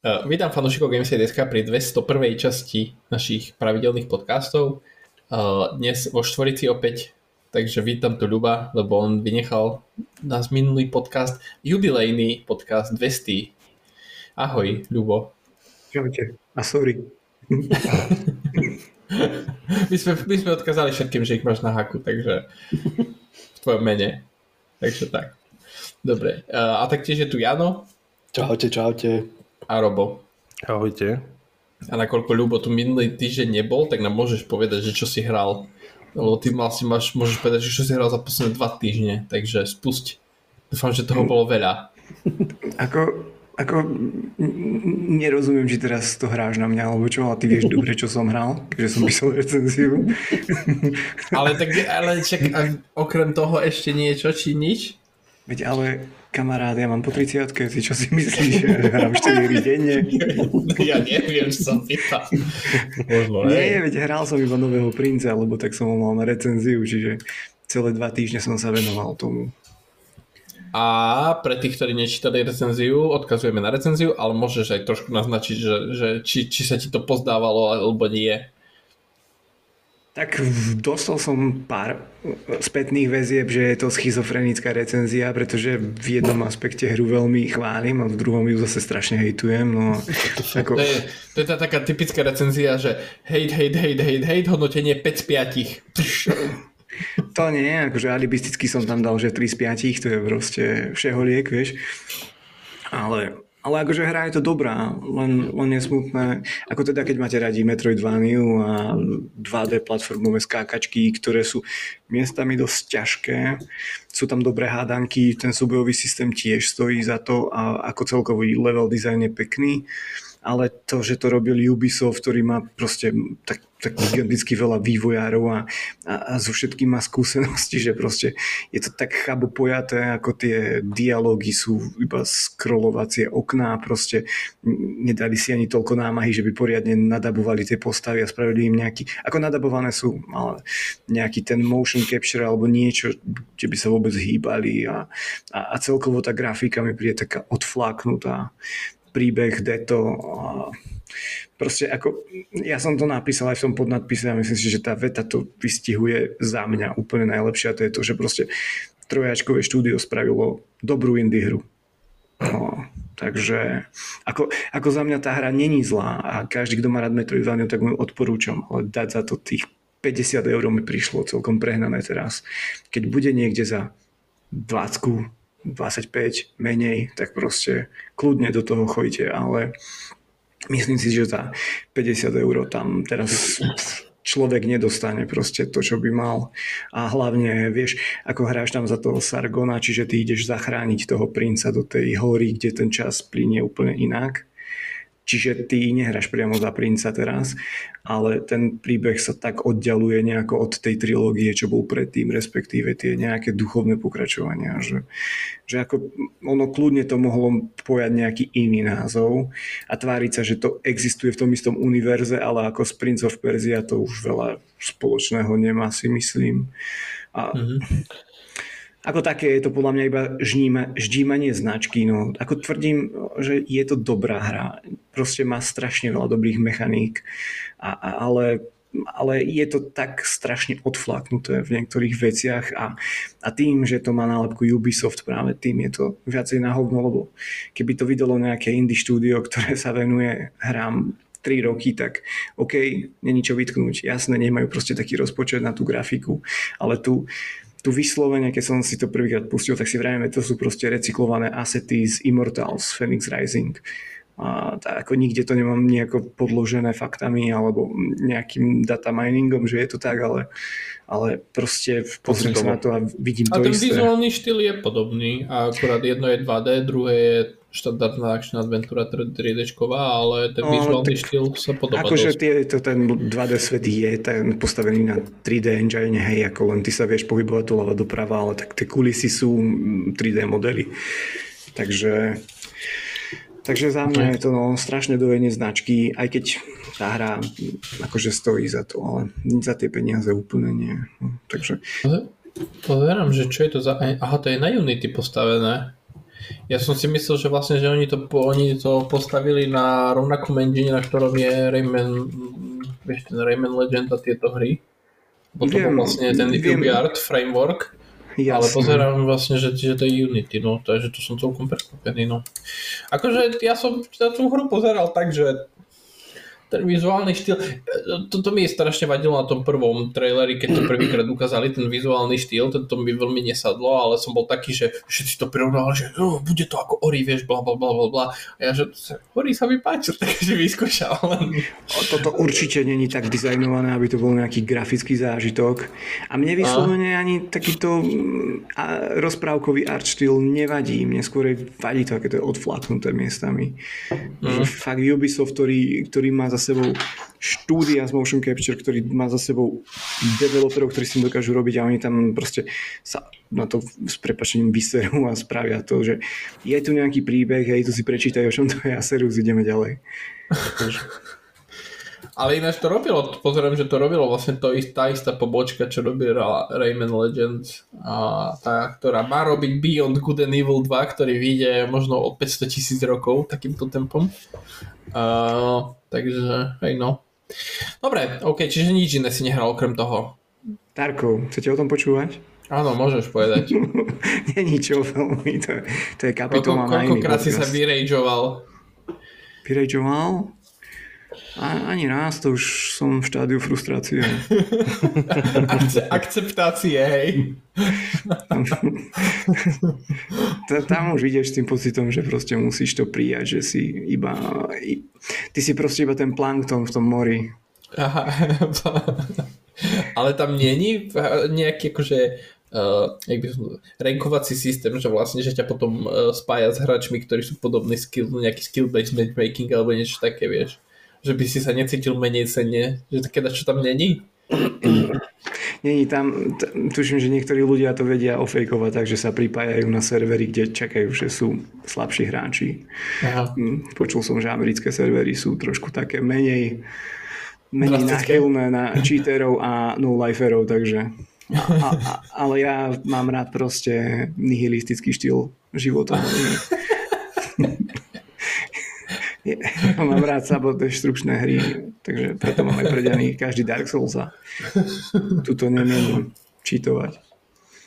Uh, vítam fanúšikov Gameset.sk pri 201. časti našich pravidelných podcastov. Uh, dnes vo štvorici opäť, takže vítam tu Ľuba, lebo on vynechal nás minulý podcast, jubilejný podcast 200. Ahoj, Ľubo. Čaute. A sorry. my, sme, my sme odkázali všetkým, že ich máš na haku, takže v tvojom mene. Takže tak. Dobre. Uh, a taktiež je tu Jano. Čaute, čaute a Robo. Ahojte. A nakoľko Ľubo tu minulý týždeň nebol, tak nám môžeš povedať, že čo si hral. Lebo ty si máš, môžeš povedať, že čo si hral za posledné dva týždne, takže spusť. Dúfam, že toho bolo veľa. Ako, ako nerozumiem, či teraz to hráš na mňa, alebo čo, ale ty vieš dobre, čo som hral, keďže som písal recenziu. ale tak, ale čak, okrem toho ešte niečo, či nič? Veď ale kamarát, ja mám po 30 ty čo si myslíš, že hrám 4 hry denne? ja neviem, čo som pýtal. Možno, Nie, veď hral som iba nového princa, lebo tak som ho mal na recenziu, čiže celé dva týždne som sa venoval tomu. A pre tých, ktorí nečítali recenziu, odkazujeme na recenziu, ale môžeš aj trošku naznačiť, že, že či, či sa ti to pozdávalo alebo nie. Tak dostal som pár spätných väzieb, že je to schizofrenická recenzia, pretože v jednom aspekte hru veľmi chválim a v druhom ju zase strašne hejtujem. No, ako... to, je, to je tá taká typická recenzia, že hate, hate, hate, hate, hate, hodnotenie 5 z 5. To nie, akože alibisticky som tam dal, že 3 z 5, to je proste všeholiek, vieš. Ale ale akože hra je to dobrá, len, len je smutné, ako teda keď máte radi Metroidvaniu a 2D platformové skákačky, ktoré sú miestami dosť ťažké, sú tam dobré hádanky, ten súbojový systém tiež stojí za to a ako celkový level design je pekný ale to, že to robil Ubisoft, ktorý má proste tak, tak giganticky veľa vývojárov a, a, a so všetkým má skúsenosti, že proste je to tak chabo pojaté, ako tie dialógy sú iba scrollovacie okná, proste nedali si ani toľko námahy, že by poriadne nadabovali tie postavy a spravili im nejaký, ako nadabované sú, ale nejaký ten motion capture alebo niečo, kde by sa vôbec hýbali a, a, a celkovo tá grafika mi príde taká odfláknutá príbeh, deto. Proste ako, ja som to napísal aj v tom podnadpise a myslím si, že tá veta to vystihuje za mňa úplne najlepšie a to je to, že proste trojačkové štúdio spravilo dobrú indie hru. No, takže ako, ako za mňa tá hra není zlá a každý, kto má rád Metroidvania, tak mu odporúčam, ale dať za to tých 50 eur mi prišlo celkom prehnané teraz. Keď bude niekde za 20 25 menej, tak proste kľudne do toho chodite, ale myslím si, že za 50 eur tam teraz človek nedostane proste to, čo by mal. A hlavne, vieš, ako hráš tam za toho Sargona, čiže ty ideš zachrániť toho princa do tej hory, kde ten čas plinie úplne inak Čiže ty nehráš priamo za princa teraz, ale ten príbeh sa tak oddialuje nejako od tej trilógie, čo bol predtým, respektíve tie nejaké duchovné pokračovania, že, že ako ono kľudne to mohlo pojať nejaký iný názov a tváriť sa, že to existuje v tom istom univerze, ale ako z Prince of Persia to už veľa spoločného nemá, si myslím. A, mm-hmm. Ako také je to podľa mňa iba žníma, ždímanie značky. No. Ako tvrdím, že je to dobrá hra. Proste má strašne veľa dobrých mechaník, a, a, ale, ale je to tak strašne odflaknuté v niektorých veciach a, a tým, že to má nálepku Ubisoft práve tým je to viacej na hovno, lebo keby to vydalo nejaké indie štúdio, ktoré sa venuje hrám 3 roky, tak OK, není čo vytknúť. Jasné, nemajú proste taký rozpočet na tú grafiku, ale tu tu vyslovene, keď som si to prvýkrát pustil, tak si vrajeme, to sú proste recyklované asety z Immortals, Phoenix Rising. A tak ako nikde to nemám nejako podložené faktami alebo nejakým data miningom, že je to tak, ale, ale proste pozriem sa na to a vidím a to isté. A ten vizuálny štýl je podobný a akurát jedno je 2D, druhé je štandardná action adventúra 3D, ale ten vizuálny štýl sa podobá Akože tie, to, ten 2D svet je ten postavený na 3D engine, hej, ako len ty sa vieš pohybovať doľava doprava, ale tak tie kulisy sú 3D modely. Takže Takže za mňa je to no, strašne dojenie značky, aj keď tá hra akože stojí za to, ale za tie peniaze úplne nie. No, takže... Pozerám, že čo je to za... Aha, to je na Unity postavené. Ja som si myslel, že vlastne, že oni to, oni to postavili na rovnakom engine, na ktorom je Rayman, vieš, ten Rayman Legend a tieto hry. Bo to bol vlastne ten UbiArt framework. Jasne. Ale pozerám vlastne, že, že to je Unity, no, takže to som celkom prekvapený, no. Akože ja som na tú hru pozeral tak, že ten vizuálny štýl, toto mi strašne vadilo na tom prvom traileri, keď to prvýkrát ukázali, ten vizuálny štýl, to mi veľmi nesadlo, ale som bol taký, že všetci to prirovnali, že oh, bude to ako Ori, vieš, bla bla bla bla bla. A ja, že Ori sa mi páčil, takže vyskúšal. Toto určite není tak dizajnované, aby to bol nejaký grafický zážitok. A mne vyslovene ani takýto mm, rozprávkový art štýl nevadí. Mne skôr vadí to, aké to je odflaknuté miestami. Mm. Fakt Ubisoft, ktorý, ktorý má za sebou štúdia z motion capture, ktorý má za sebou developerov, ktorí si dokážu robiť a oni tam proste sa na to s prepačením vyserú a spravia to, že je tu nejaký príbeh, hej, tu si prečítajú, o čom to je a serus, ideme ďalej. Ale ináč to robilo, pozerám, že to robilo vlastne to ist, tá istá pobočka, čo robí Rayman Legends, a tá, ktorá má robiť Beyond Good and Evil 2, ktorý vyjde možno o 500 tisíc rokov takýmto tempom. Uh, takže, hej no. Dobre, ok, čiže nič iné si nehral okrem toho. Tarko, chcete o tom počúvať? Áno, môžeš povedať. Není čo veľmi, to, to je kapitola iný Koľkokrát si sa vyrageoval? Vyrageoval? A, ani raz, to už som v štádiu frustrácie. Akce, akceptácie, hej. tam už ideš s tým pocitom, že proste musíš to prijať, že si iba... Ty si proste iba ten plankton v tom mori. Aha, ale tam není nejaký akože uh, by som, rankovací systém, že vlastne, že ťa potom uh, spája s hráčmi, ktorí sú podobní skill, nejaký skill-based matchmaking alebo niečo také, vieš že by si sa necítil menej cenne, že také čo tam není? Není tam, tuším, že niektorí ľudia to vedia ofejkovať, takže sa pripájajú na servery, kde čakajú, že sú slabší hráči. Aha. Mm, počul som, že americké servery sú trošku také menej, menej náchylné na cheaterov a no-liferov, takže a, a, a, ale ja mám rád proste nihilistický štýl života. mám rád sabodestrukčné hry, takže preto mám aj predaný každý Dark Souls a tuto nemiem čítovať.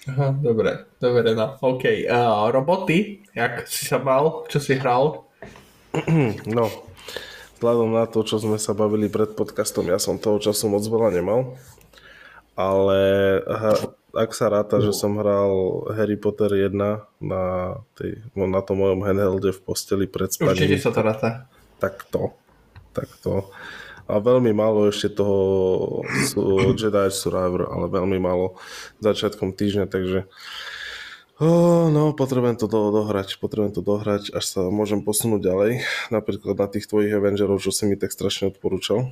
Aha, dobre, dobre, no, OK. Uh, roboty, jak si sa mal, čo si hral? No, vzhľadom na to, čo sme sa bavili pred podcastom, ja som toho času moc veľa nemal, ale aha, ak sa ráta, že som hral Harry Potter 1 na, tej, na tom mojom handhelde v posteli pred spaním. Určite sa to ráta takto. Takto. A veľmi málo ešte toho Jedi Survivor, ale veľmi málo začiatkom týždňa, takže oh, no, potrebujem to do, dohrať, potrebujem to dohrať, až sa môžem posunúť ďalej, napríklad na tých tvojich Avengerov, čo si mi tak strašne odporúčal.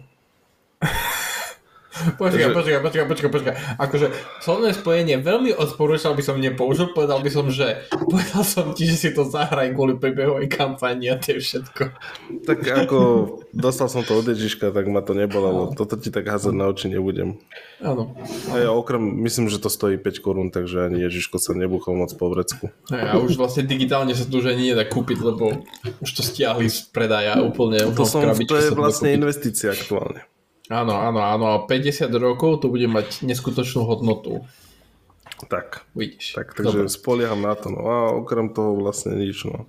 Počkaj, Takže... počkaj, počkaj, počkaj, počkaj. Akože slovné spojenie veľmi odporúčal by som nepoužil, povedal by som, že povedal som ti, že si to zahraj kvôli príbehovej kampani a to je všetko. Tak ako dostal som to od Ježiška, tak ma to nebolelo. Toto ti tak házať na oči nebudem. Áno. A ja okrem, myslím, že to stojí 5 korún, takže ani Ježiško sa nebuchol moc po vrecku. A už vlastne digitálne sa to už ani nedá kúpiť, lebo už to stiahli z predaja úplne. To, som, to je vlastne investícia aktuálne. Áno, áno, áno. 50 rokov to bude mať neskutočnú hodnotu. Tak. Vidíš. Tak, takže Dobre. spolieham na to. No a okrem toho vlastne nič. No.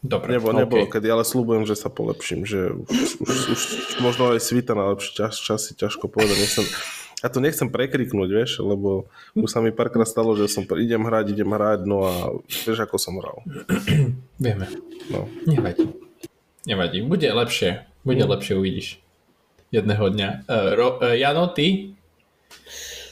Dobre, Nebo, nebolo okay. kedy, ale slúbujem, že sa polepším, že už, už, už možno aj svita na lepší čas, časy, ťažko povedať. Nechcem, ja to nechcem prekriknúť, vieš, lebo už sa mi párkrát stalo, že som idem hrať, idem hrať, no a vieš, ako som hral. Vieme. No. Nevadí. Nevadí. Bude lepšie. Bude no. lepšie, uvidíš jedného dňa. Uh, Ro, uh, Jano, ty?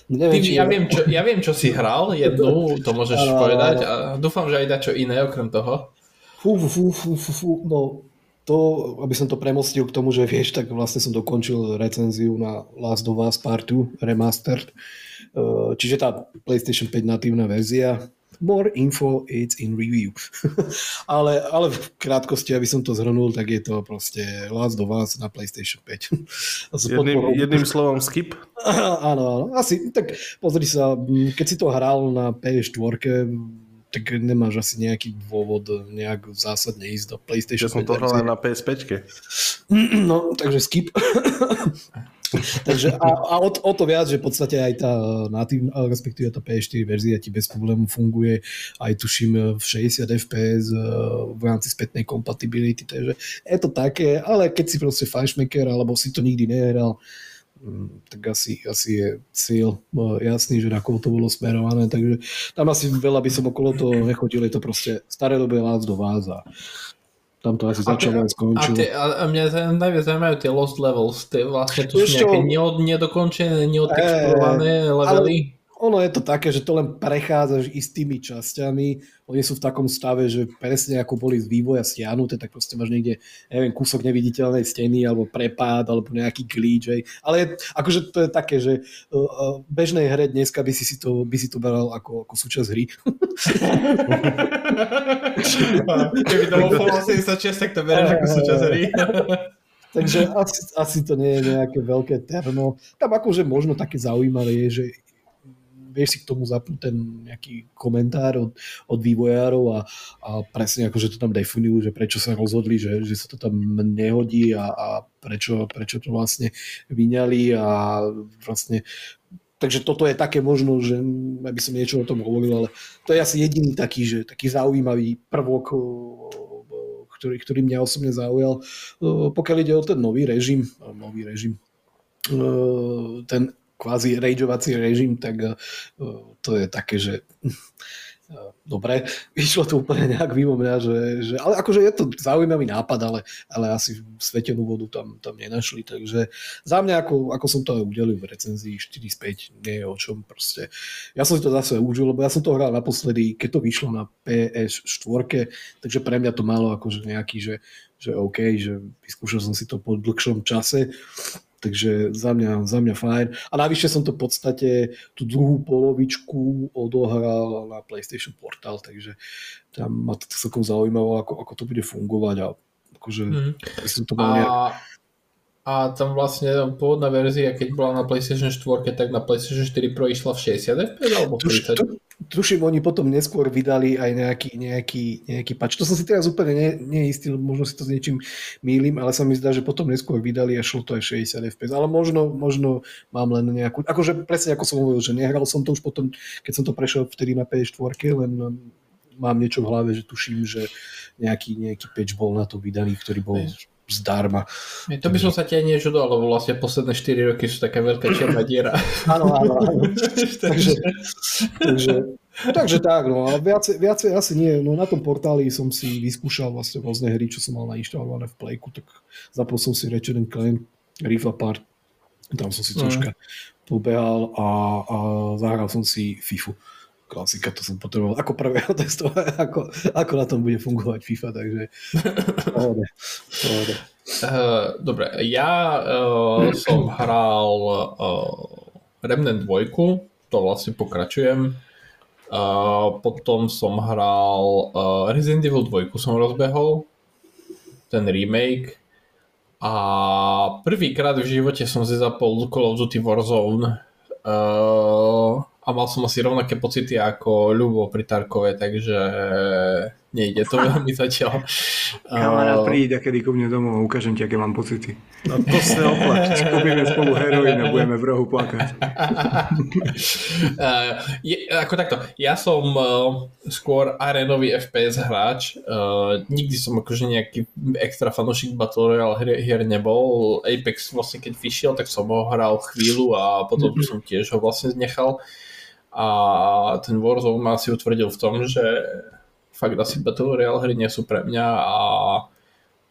Neviem, ty ja, viem, čo, ja viem, čo si hral, jednu, to môžeš a... povedať a dúfam, že aj dá čo iné okrem toho. Fú, fú, fú, fú, fú, no to, aby som to premostil k tomu, že vieš, tak vlastne som dokončil recenziu na Last of Us Part 2 Remastered. Čiže tá PlayStation 5 natívna verzia, more info, it's in review. ale, ale v krátkosti, aby som to zhrnul, tak je to proste Last of Us na PlayStation 5. jedným, jedným slovom skip? áno, áno, asi. Tak pozri sa, keď si to hral na PS4, tak tak nemáš asi nejaký dôvod nejak zásadne ísť do PlayStation. Ja som to hral na PS5. No, takže skip. Takže a, a o, o, to viac, že v podstate aj tá natív, respektíve tá PS4 verzia ti bez problému funguje, aj tuším v 60 fps v rámci spätnej kompatibility, takže je to také, ale keď si proste fajšmeker, alebo si to nikdy nehral, mm, tak asi, asi je cieľ e, jasný, že na koho to bolo smerované, takže tam asi veľa by som okolo toho nechodil, je to proste staré dobe vás do vás tam to asi začalo a skončilo. A, tie, a mňa najviac zaujímajú tie lost levels, tie vlastne to sú nejaké neod, nedokončené, neodtexturované e, levely. Ale ono je to také, že to len prechádzaš istými časťami, oni sú v takom stave, že presne ako boli z vývoja stiahnuté, tak proste máš niekde, neviem, kúsok neviditeľnej steny, alebo prepád, alebo nejaký glitch, hej. ale akože to je také, že uh, bežnej hre dneska by si, si to, by si to bral ako, ako súčasť hry. Keby to bol Fallout 76, tak to bereš ako súčasť hry. Takže asi, asi to nie je nejaké veľké terno. Tam akože možno také zaujímavé je, že vieš si k tomu zapnúť ten nejaký komentár od, od vývojárov a, a presne akože to tam definujú, že prečo sa rozhodli, že, že sa to tam nehodí a, a prečo, prečo to vlastne vyňali a vlastne Takže toto je také možno, že aby som niečo o tom hovoril, ale to je asi jediný taký, že, taký zaujímavý prvok, ktorý, ktorý mňa osobne zaujal. Pokiaľ ide o ten nový režim, nový režim, ten kvázi rageovací režim, tak uh, to je také, že uh, dobre, vyšlo to úplne nejak mimo mňa, že, že, ale akože je to zaujímavý nápad, ale, ale asi svetenú vodu tam, tam nenašli, takže za mňa, ako, ako som to aj udelil v recenzii 4 z 5, nie je o čom proste. Ja som si to zase užil, lebo ja som to hral naposledy, keď to vyšlo na PS4, takže pre mňa to malo akože nejaký, že, že OK, že vyskúšal som si to po dlhšom čase Takže za mňa, za mňa fajn. A navyše som to v podstate tú druhú polovičku odohral na PlayStation Portal, takže tam ma to celkom zaujímavo, ako, ako to bude fungovať a akože mm. som to mal nejak... a, tam vlastne pôvodná verzia, keď bola na PlayStation 4, tak na PlayStation 4 Pro išla v 60 FPS alebo 30? To, tuším, oni potom neskôr vydali aj nejaký, nejaký, nejaký patch. To som si teraz úplne ne, neistý, možno si to s niečím mýlim, ale sa mi zdá, že potom neskôr vydali a šlo to aj 60 fps. Ale možno, možno mám len nejakú, akože presne ako som hovoril, že nehral som to už potom, keď som to prešiel vtedy na PS4, len mám niečo v hlave, že tuším, že nejaký, nejaký patch bol na to vydaný, ktorý bol zdarma. To by som sa ti aj niečo dal, lebo vlastne posledné 4 roky sú taká veľká čierna diera. Áno, áno, áno. takže, takže, takže tak, no a viacej, viacej asi nie. No na tom portáli som si vyskúšal vlastne rôzne hry, čo som mal nainštalované v Playku, tak zapol som si Ratchet Clank, Rift Apart, tam som si mm. troška pobehal a, a zahral som si FIFU klasika, to som potreboval ako prvého testovať, ako, ako na tom bude fungovať FIFA, takže pohode, pohode. Uh, dobre, ja uh, som hral uh, Remnant 2, to vlastne pokračujem. Uh, potom som hral uh, Resident Evil 2 som rozbehol, ten remake. A prvýkrát v živote som si zapol Call of Duty Warzone. Uh, a mal som asi rovnaké pocity ako Ľubo pri Tarkove, takže nejde to veľmi zatiaľ. Kamarát, príď a kedy ku mne domov a ukážem ti, aké mám pocity. No to sa oplač. Kúpime spolu heroín a budeme v rohu plakať. uh, je, ako takto, ja som uh, skôr arenový FPS hráč. Uh, nikdy som akože nejaký extra fanošik Battle Royale hier, hier nebol. Apex vlastne keď vyšiel, tak som ho hral chvíľu a potom mm-hmm. som tiež ho vlastne nechal. A ten Warzone ma asi utvrdil v tom, že fakt asi Battle Royale hry nie sú pre mňa a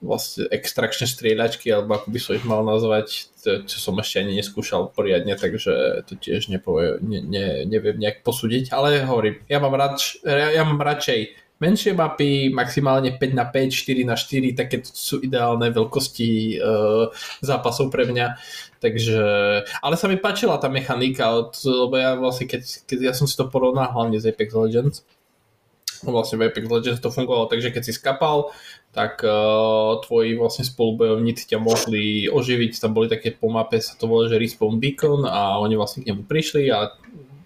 vlastne extrakčné strieľačky, alebo ako by som ich mal nazvať, to, čo som ešte ani neskúšal poriadne, takže to tiež nepovie, ne, ne, neviem nejak posúdiť, ale hovorím, ja mám, ja, ja mám radšej menšie mapy, maximálne 5 na 5, 4 na 4, také sú ideálne veľkosti uh, zápasov pre mňa. Takže, ale sa mi páčila tá mechanika, lebo ja vlastne, keď, keď ja som si to porovnal hlavne z Apex Legends, vlastne v Apex Legends to fungovalo, takže keď si skapal, tak uh, tvoji vlastne spolubojovníci ťa mohli oživiť, tam boli také po mape, sa to volá, že Respawn Beacon a oni vlastne k nemu prišli a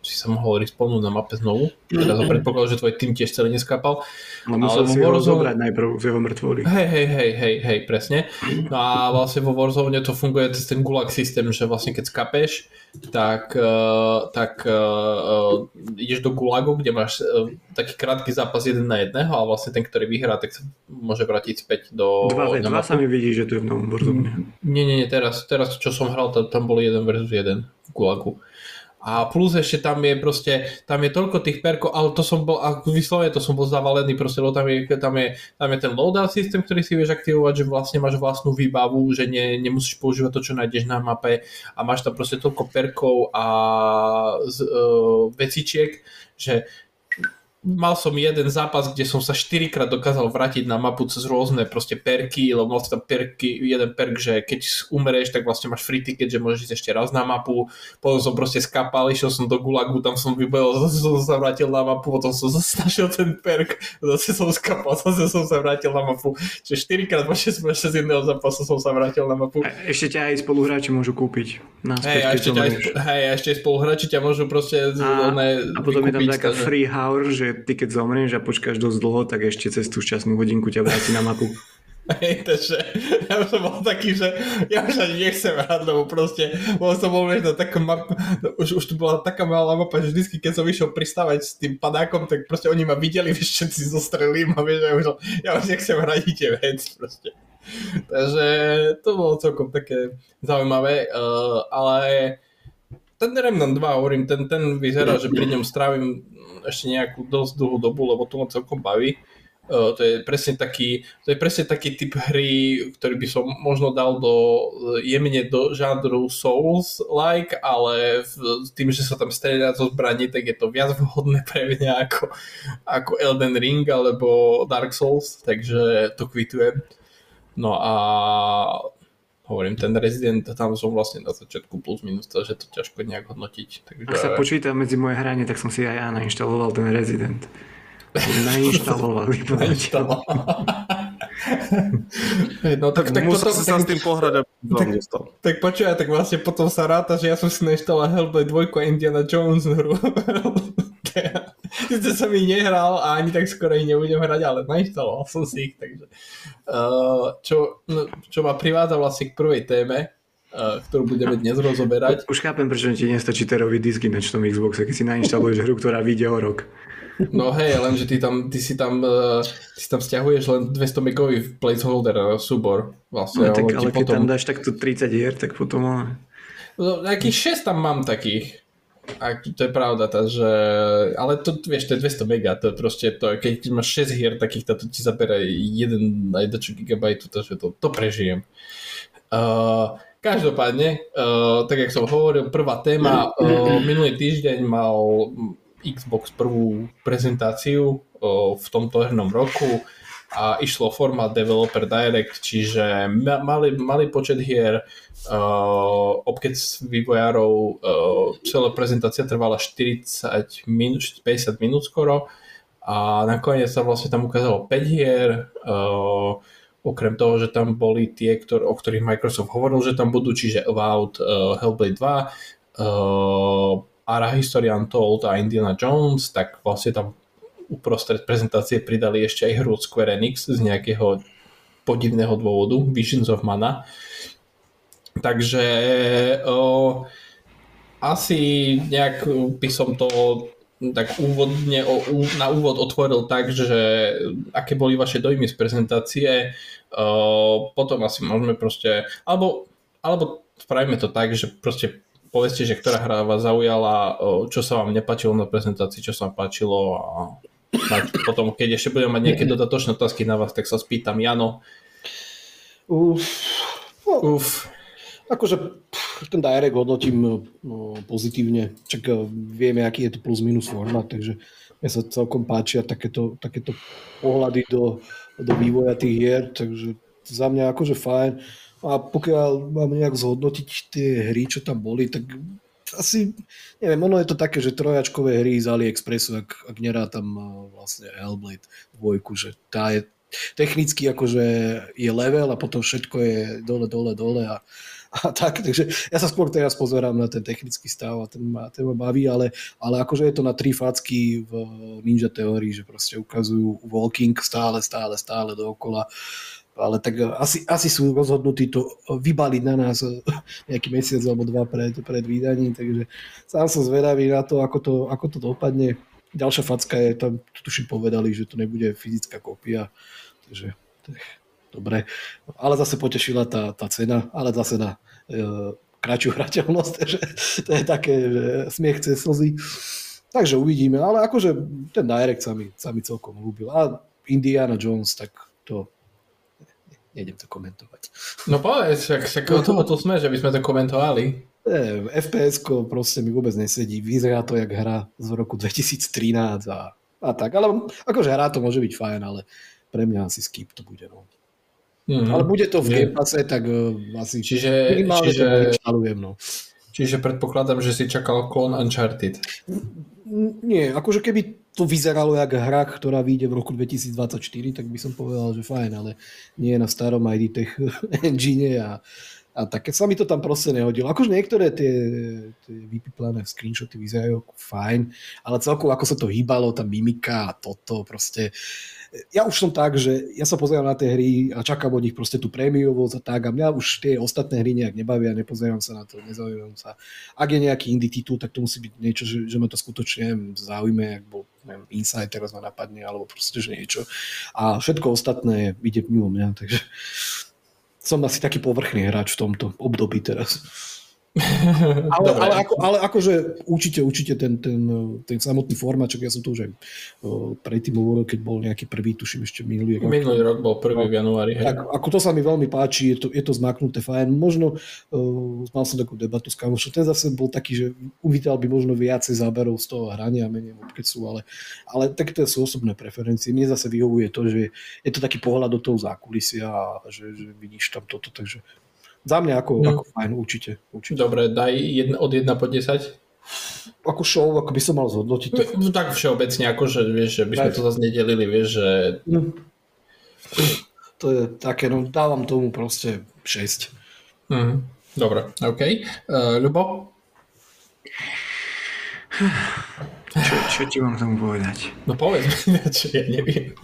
si sa mohol respawnúť na mape znovu. Teda to predpokladal, že tvoj tým tiež celý neskápal. Ale musel si vo ho Warzone- zobrať najprv z jeho mŕtvoly. Hej, hej, hej, hej, hej, presne. No a vlastne vo Warzone to funguje cez ten gulag systém, že vlastne keď skapeš, tak, uh, tak uh, ideš do gulagu, kde máš uh, taký krátky zápas jeden na jedného a vlastne ten, ktorý vyhrá, tak sa môže vrátiť späť do... Dva, na dva mapu. sa mi vidí, že to je v novom Warzone. Nie, nie, nie, teraz, teraz čo som hral, tam, tam bol jeden versus jeden v gulagu. A plus ešte tam je proste, tam je toľko tých perkov, ale to som bol, a vyslovene to som bol zavalený proste, lebo tam je, tam je, tam je ten loadout systém, ktorý si vieš aktivovať, že vlastne máš vlastnú výbavu, že ne, nemusíš používať to, čo nájdeš na mape a máš tam proste toľko perkov a z, uh, vecičiek, že mal som jeden zápas, kde som sa 4 krát dokázal vrátiť na mapu cez rôzne proste perky, lebo mal tam perky, jeden perk, že keď umreš, tak vlastne máš free ticket, že môžeš ísť ešte raz na mapu, potom som proste skapal, išiel som do gulagu, tam som vybojil, zase som sa vrátil na mapu, potom som zase našiel ten perk, zase som skapal, zase som sa vrátil na mapu, čiže 4 krát po 6 z jedného zápasu som sa vrátil na mapu. A ešte ťa aj spoluhráči môžu kúpiť. Hej, a ešte, ťa aj, hej, a ešte spoluhráči ťa môžu proste a, a potom je tam taká free hour, že ty keď zomrieš a počkáš dosť dlho, tak ešte cez tú šťastnú hodinku ťa vráti na mapu. Hej, takže ja už som bol taký, že ja už ani nechcem hrať, lebo proste, bol som bol na takom map, už, už tu bola taká malá mapa, že vždycky, keď som išiel pristávať s tým padákom, tak proste oni ma videli, všetci zostrelím a vieš, ja už, ja už nechcem hrať tie veci proste. Takže to bolo celkom také zaujímavé, uh, ale ten Remnant 2, hovorím, ten, ten vyzerá, že pri ňom strávim ešte nejakú dosť dlhú dobu, lebo to ma celkom baví. Uh, to je presne taký, to je presne taký typ hry, ktorý by som možno dal do jemne do žánru Souls-like, ale v, tým, že sa tam strieľa zo zbraní, tak je to viac vhodné pre mňa ako, ako Elden Ring alebo Dark Souls, takže to kvitujem. No a hovorím, ten Resident, tam som vlastne na začiatku plus minus, takže to ťažko nejak hodnotiť. Takže... Ak sa počíta medzi moje hranie, tak som si aj ja nainštaloval ten Resident. Nainštaloval. Nainštaloval. no tak, tak, Musel potom, si sa tak, s tým pohrať, aby tak- dostal. tak počúvaj, tak vlastne potom sa ráta, že ja som si nainštaloval Hellblade 2 a Indiana Jones hru. Sice som ich nehral a ani tak skoro ich nebudem hrať, ale nainštaloval som si ich, takže uh, čo, no, čo ma privádza vlastne k prvej téme, ktorú budeme dnes rozoberať. Už chápem, prečo ti nestačí terový disk v tom Xboxe, keď si nainštaluješ hru, ktorá vyjde o rok. No hej, lenže ty, tam, ty, si tam, uh, ty si tam stiahuješ len 200 megový placeholder uh, súbor. Vlastne, No, tak, ale keď potom... tam dáš takto 30 hier, tak potom... No, nejakých 6 tam mám takých. A to je pravda, takže... Ale to, vieš, to je 200 mega, to je proste to, keď máš 6 hier takých, to ti zabere 1 aj dačo gigabajtu, takže to, to prežijem. Uh, každopádne, uh, tak jak som hovoril, prvá téma, uh, minulý týždeň mal Xbox prvú prezentáciu uh, v tomto hernom roku a išlo formát Developer Direct, čiže ma- malý, malý počet hier, uh, obkec vývojárov, uh, celá prezentácia trvala 40 minút, 50 minút skoro a nakoniec sa vlastne tam ukázalo 5 hier, uh, okrem toho, že tam boli tie, ktor- o ktorých Microsoft hovoril, že tam budú, čiže Avowed, uh, Hellblade 2, uh, Ara History Untold a Indiana Jones, tak vlastne tam uprostred prezentácie pridali ešte aj hru od Square Enix z nejakého podivného dôvodu, Visions of Mana. Takže o, asi nejak by som to tak úvodne, o, na úvod otvoril tak, že aké boli vaše dojmy z prezentácie, potom asi môžeme proste, alebo, alebo spravíme to tak, že proste povedzte, že ktorá hra vás zaujala, čo sa vám nepáčilo na prezentácii, čo sa vám páčilo a tak. Potom, keď ešte budem mať nejaké dodatočné otázky na vás, tak sa spýtam Jano. Uf, no, Uf, akože pff, ten direct hodnotím no, pozitívne, čak eh, vieme, aký je to plus minus formát, takže mne sa celkom páčia takéto, takéto pohľady do, do vývoja tých hier, takže za mňa akože fajn. A pokiaľ mám nejak zhodnotiť tie hry, čo tam boli, tak asi, neviem, ono je to také, že trojačkové hry z AliExpressu, ak, ak nerátam eh, vlastne Hellblade 2, že tá je technicky akože je level a potom všetko je dole, dole, dole a a tak, takže ja sa skôr teraz pozerám na ten technický stav a ten ma, ten ma baví, ale, ale akože je to na tri facky v Ninja teórii, že proste ukazujú walking stále, stále, stále dookola ale tak asi, asi sú rozhodnutí to vybaliť na nás nejaký mesiac alebo dva pred, pred vydaním, takže sám som zvedavý na to, ako to, ako to dopadne. Ďalšia facka je, tam tuším povedali, že to nebude fyzická kópia, takže tak, dobre. Ale zase potešila tá, tá cena, ale zase na e, kratšiu hrateľnosť, takže to je také, že smiech cez slzy. Takže uvidíme, ale akože ten direct sa mi, sa mi celkom ľúbil. A Indiana Jones, tak to nejdem to komentovať. No povedz, však, však o toho tu sme, že by sme to komentovali. fps proste mi vôbec nesedí. Vyzerá to jak hra z roku 2013 a, a tak. Ale akože hra to môže byť fajn, ale pre mňa asi skip to bude. No. Mm-hmm. Ale bude to v Game Passe, tak uh, asi čiže, čiže, to no. Čiže predpokladám, že si čakal klon Uncharted. Nie, akože keby to vyzeralo jak hra, ktorá vyjde v roku 2024, tak by som povedal, že fajn, ale nie na starom ID Tech engine a, a také sa mi to tam proste nehodilo. Akože niektoré tie, tie vypiplané screenshoty vyzerajú fajn, ale celkovo ako sa to hýbalo, tá mimika a toto proste ja už som tak, že ja sa pozerám na tie hry a čakám od nich proste tú prémiovosť a tak a mňa už tie ostatné hry nejak nebavia, nepozerám sa na to, nezaujímam sa. Ak je nejaký indie titul, tak to musí byť niečo, že, že ma to skutočne zaujme, ak bol neviem, Insight teraz ma napadne, alebo proste, že niečo. A všetko ostatné ide mimo mňa, takže som asi taký povrchný hráč v tomto období teraz ale, ale, ako, ale akože určite, určite ten, ten, ten samotný format, čak ja som to už aj predtým hovoril, keď bol nejaký prvý, tuším ešte minulý rok. Minulý rok bol prvý v januári. Hej. Tak, ako to sa mi veľmi páči, je to, je to zmaknuté fajn. Možno, uh, mal som takú debatu s kamošom, ten zase bol taký, že uvítal by možno viacej záberov z toho hrania, menej sú, ale, ale tak to sú osobné preferencie. Mne zase vyhovuje to, že je to taký pohľad do toho zákulisia a že, že vidíš tam toto, takže za mňa ako, no. ako fajn, určite, určite. Dobre, daj jedn, od 1 po 10. Ako show, ako by som mal zhodnotiť. To... No, tak všeobecne, akože vieš, že by sme to zase nedelili, vieš, že... No. To je také, no dávam tomu proste 6. Mm. Dobre, OK. Uh, Ľubo? Čo, čo ti mám tomu povedať? No povedz mi, čo ja neviem.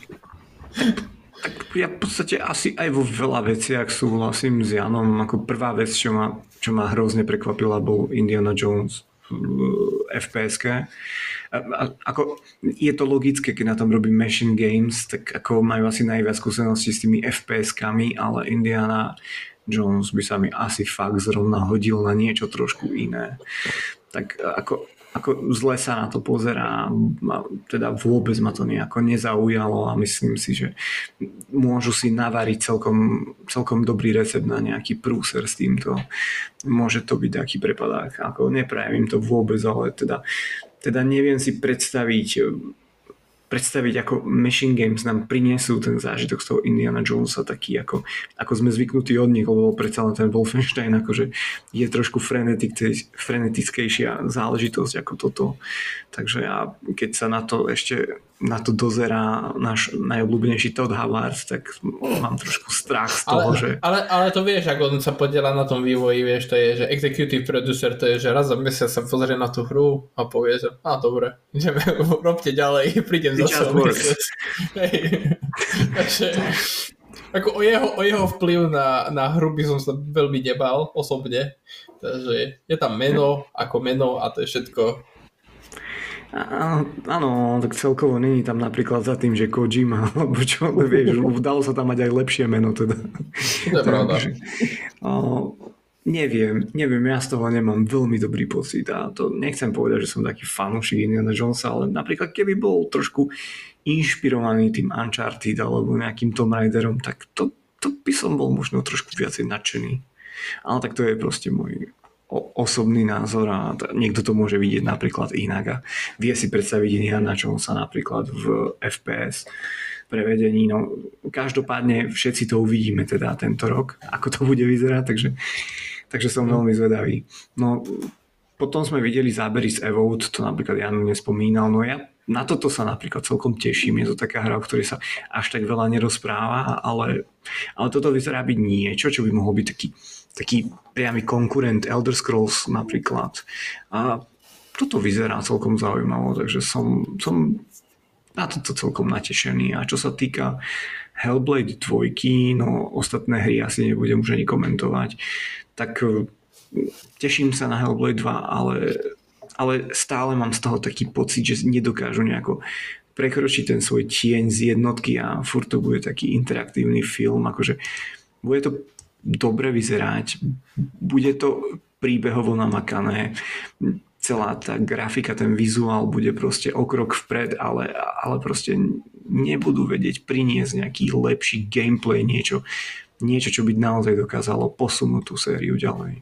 Tak ja v podstate asi aj vo veľa veciach súhlasím s Janom. Ako prvá vec, čo ma, čo ma hrozne prekvapila, bol Indiana Jones v fps ako, je to logické, keď na tom robí Machine Games, tak ako majú asi najviac skúseností s tými FPS-kami, ale Indiana Jones by sa mi asi fakt zrovna hodil na niečo trošku iné. Tak ako ako zle sa na to pozerá, teda vôbec ma to nejako nezaujalo a myslím si, že môžu si navariť celkom, celkom dobrý recept na nejaký prúser s týmto. Môže to byť taký prepadák, ako neprajem im to vôbec, ale teda, teda neviem si predstaviť predstaviť, ako Machine Games nám priniesú ten zážitok z toho Indiana Jonesa taký, ako, ako sme zvyknutí od nich, lebo predsa len ten Wolfenstein akože je trošku frenetickejšia záležitosť ako toto. Takže ja, keď sa na to ešte na to dozerá náš najobľúbenejší Todd Howard, tak mám trošku strach z toho, ale, že... Ale, ale to vieš, ako on sa podiela na tom vývoji, vieš, to je, že executive producer, to je, že raz za mesiac sa pozrie na tú hru a povie, že a dobre, ideme, robte ďalej, prídem za Takže ako o jeho, o jeho vplyv na, na hru by som sa veľmi nebal osobne. Takže je tam meno ako meno a to je všetko Áno, tak celkovo není tam napríklad za tým, že Kojima, alebo čo, vieš, dalo sa tam mať aj lepšie meno teda. To je pravda. neviem, neviem, ja z toho nemám veľmi dobrý pocit a to nechcem povedať, že som taký fanúšik Indiana Jonesa, ale napríklad keby bol trošku inšpirovaný tým Uncharted alebo nejakým Tomb Raiderom, tak to, to by som bol možno trošku viacej nadšený. Ale tak to je proste môj osobný názor a niekto to môže vidieť napríklad inak a vie si predstaviť Indiana sa napríklad v FPS prevedení. No, každopádne všetci to uvidíme teda tento rok, ako to bude vyzerať, takže, takže som veľmi zvedavý. No, potom sme videli zábery z Evote, to napríklad Jan nespomínal, no ja na toto sa napríklad celkom teším, je to taká hra, o ktorej sa až tak veľa nerozpráva, ale, ale toto vyzerá byť niečo, čo by mohol byť taký taký priamy konkurent Elder Scrolls napríklad. A toto vyzerá celkom zaujímavo, takže som, som na toto celkom natešený. A čo sa týka Hellblade 2, no ostatné hry asi nebudem už ani komentovať, tak e, teším sa na Hellblade 2, ale, ale stále mám z toho taký pocit, že nedokážu nejako prekročiť ten svoj tieň z jednotky a furt to bude taký interaktívny film, akože bude to dobre vyzerať, bude to príbehovo namakané, celá tá grafika, ten vizuál bude proste o krok vpred, ale, ale proste nebudú vedieť priniesť nejaký lepší gameplay, niečo, niečo, čo by naozaj dokázalo posunúť tú sériu ďalej.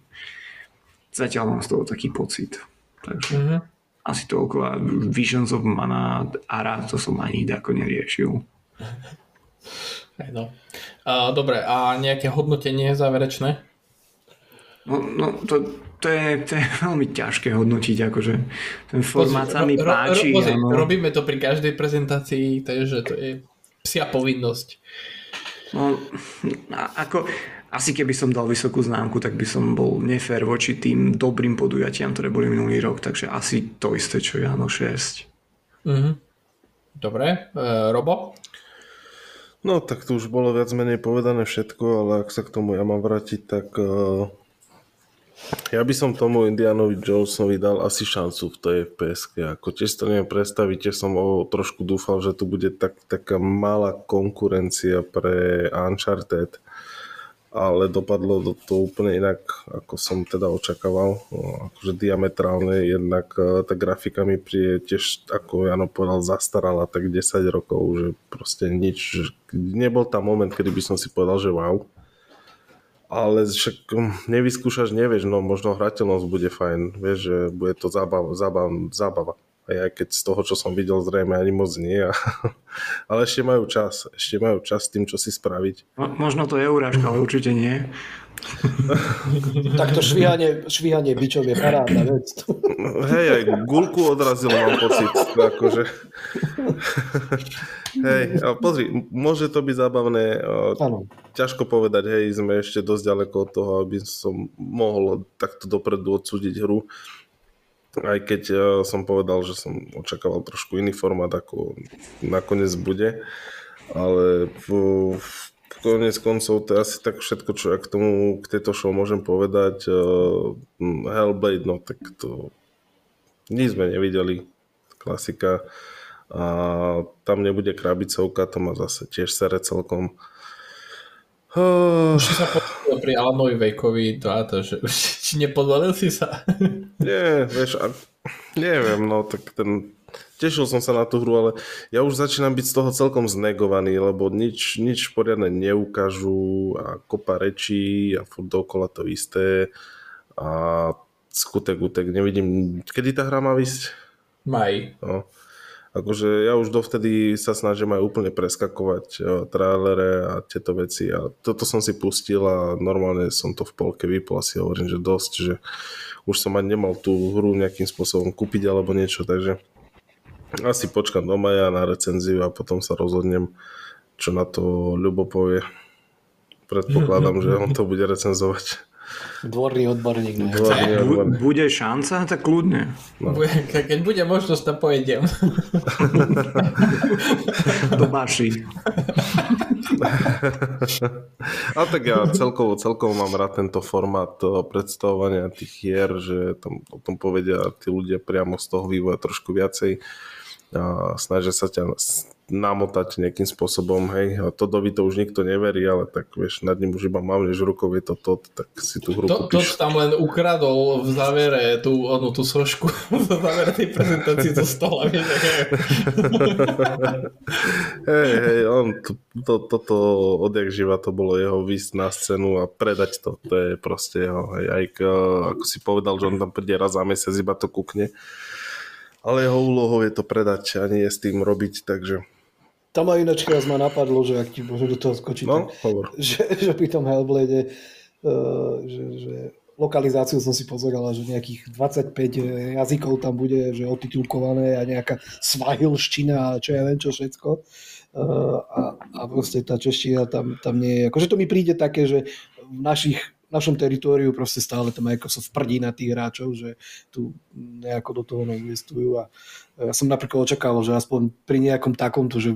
Zatiaľ mám z toho taký pocit. Takže mm-hmm. asi toľko a Visions of Mana Ara, to som ani ako neriešil. Hey no. Uh, dobre, a nejaké hodnotenie záverečné? No, no to, to, je, to je veľmi ťažké hodnotiť, akože ten formát sa mi páči. Ro, ro, ro, robíme to pri každej prezentácii, takže to je psia povinnosť. No, ako, asi keby som dal vysokú známku, tak by som bol nefér voči tým dobrým podujatiam, ktoré boli minulý rok, takže asi to isté, čo Jano 6. Mm-hmm. Dobre, e, Robo? No tak to už bolo viac menej povedané všetko, ale ak sa k tomu ja mám vrátiť, tak uh, ja by som tomu Indianovi Jonesovi dal asi šancu v tej fps Ako tiež to neviem predstaviť, tiež som o, trošku dúfal, že tu bude tak, taká malá konkurencia pre Uncharted ale dopadlo to, úplne inak, ako som teda očakával. No, akože diametrálne, jednak e, tá grafika mi príde tiež, ako Jano povedal, zastarala tak 10 rokov, že proste nič, nebol tam moment, kedy by som si povedal, že wow. Ale však hm, nevyskúšaš, nevieš, no možno hrateľnosť bude fajn, vieš, že bude to zábava, zábava, zábava aj keď z toho, čo som videl, zrejme ani moc nie. ale ešte majú čas. Ešte majú čas s tým, čo si spraviť. Mo- možno to je urážka, ale určite nie. tak to švíhanie, švíhanie bičov je parádna vec. Hej, aj gulku odrazil, mám pocit. Akože. Hej, a pozri, môže to byť zábavné. Ano. Ťažko povedať, hej, sme ešte dosť ďaleko od toho, aby som mohol takto dopredu odsúdiť hru aj keď uh, som povedal, že som očakával trošku iný formát, ako nakoniec bude, ale v, v konec koncov to je asi tak všetko, čo ja k tomu, k tejto show môžem povedať. Uh, Hellblade, no tak to nič sme nevideli, klasika. A tam nebude krabicovka, to má zase tiež sere celkom. Už sa pri Alanovi Vejkovi to, to, že či nepodvalil si sa? Nie, vieš, a, neviem, no tak ten tešil som sa na tú hru, ale ja už začínam byť z toho celkom znegovaný, lebo nič, nič poriadne neukážu a kopa rečí a furt dokola to isté a skutek utek, nevidím, kedy tá hra má vysť? Maj. No akože ja už dovtedy sa snažím aj úplne preskakovať trailere a tieto veci a toto som si pustil a normálne som to v polke vypol asi hovorím, že dosť, že už som ani nemal tú hru nejakým spôsobom kúpiť alebo niečo, takže asi počkam do maja na recenziu a potom sa rozhodnem, čo na to Ľubo povie. Predpokladám, že on to bude recenzovať. Dvorný odborník. Ne? Dvorný odborník. Bude šanca, tak kľudne. No. Keď bude možnosť, tam pojedem. Do Baši. A tak ja celkovo, celkovo mám rád tento formát predstavovania tých hier, že tam, o tom povedia tí ľudia priamo z toho vývoja trošku viacej a snažia sa ťa namotať nejakým spôsobom, hej, a Todovi to už nikto neverí, ale tak vieš, nad ním už iba mávneš rukou, je to to, tak si tú hru to, kúpiš. To tam len ukradol v závere tú, onu, tú sošku v závere tej prezentácii zo stola, hej, hej, on to, to, toto odjak živa, to bolo jeho výsť na scénu a predať to, to je proste jeho, hej, aj ako si povedal, že on tam príde raz za mesiac, iba to kúkne ale jeho úlohou je to predať a nie s tým robiť, takže tam ma ináč raz ma napadlo, že ak ti môžem do toho skočiť, no, tak, že, že pri tom Hellblade, uh, že, že lokalizáciu som si pozeral, že nejakých 25 jazykov tam bude, že otitulkované a nejaká svahilština a čo ja viem čo všetko. Uh, a, a proste tá čeština tam, tam nie je. Akože to mi príde také, že v našich našom teritóriu proste stále to Microsoft prdí na tých hráčov, že tu nejako do toho neinvestujú a ja som napríklad očakával, že aspoň pri nejakom takomto, že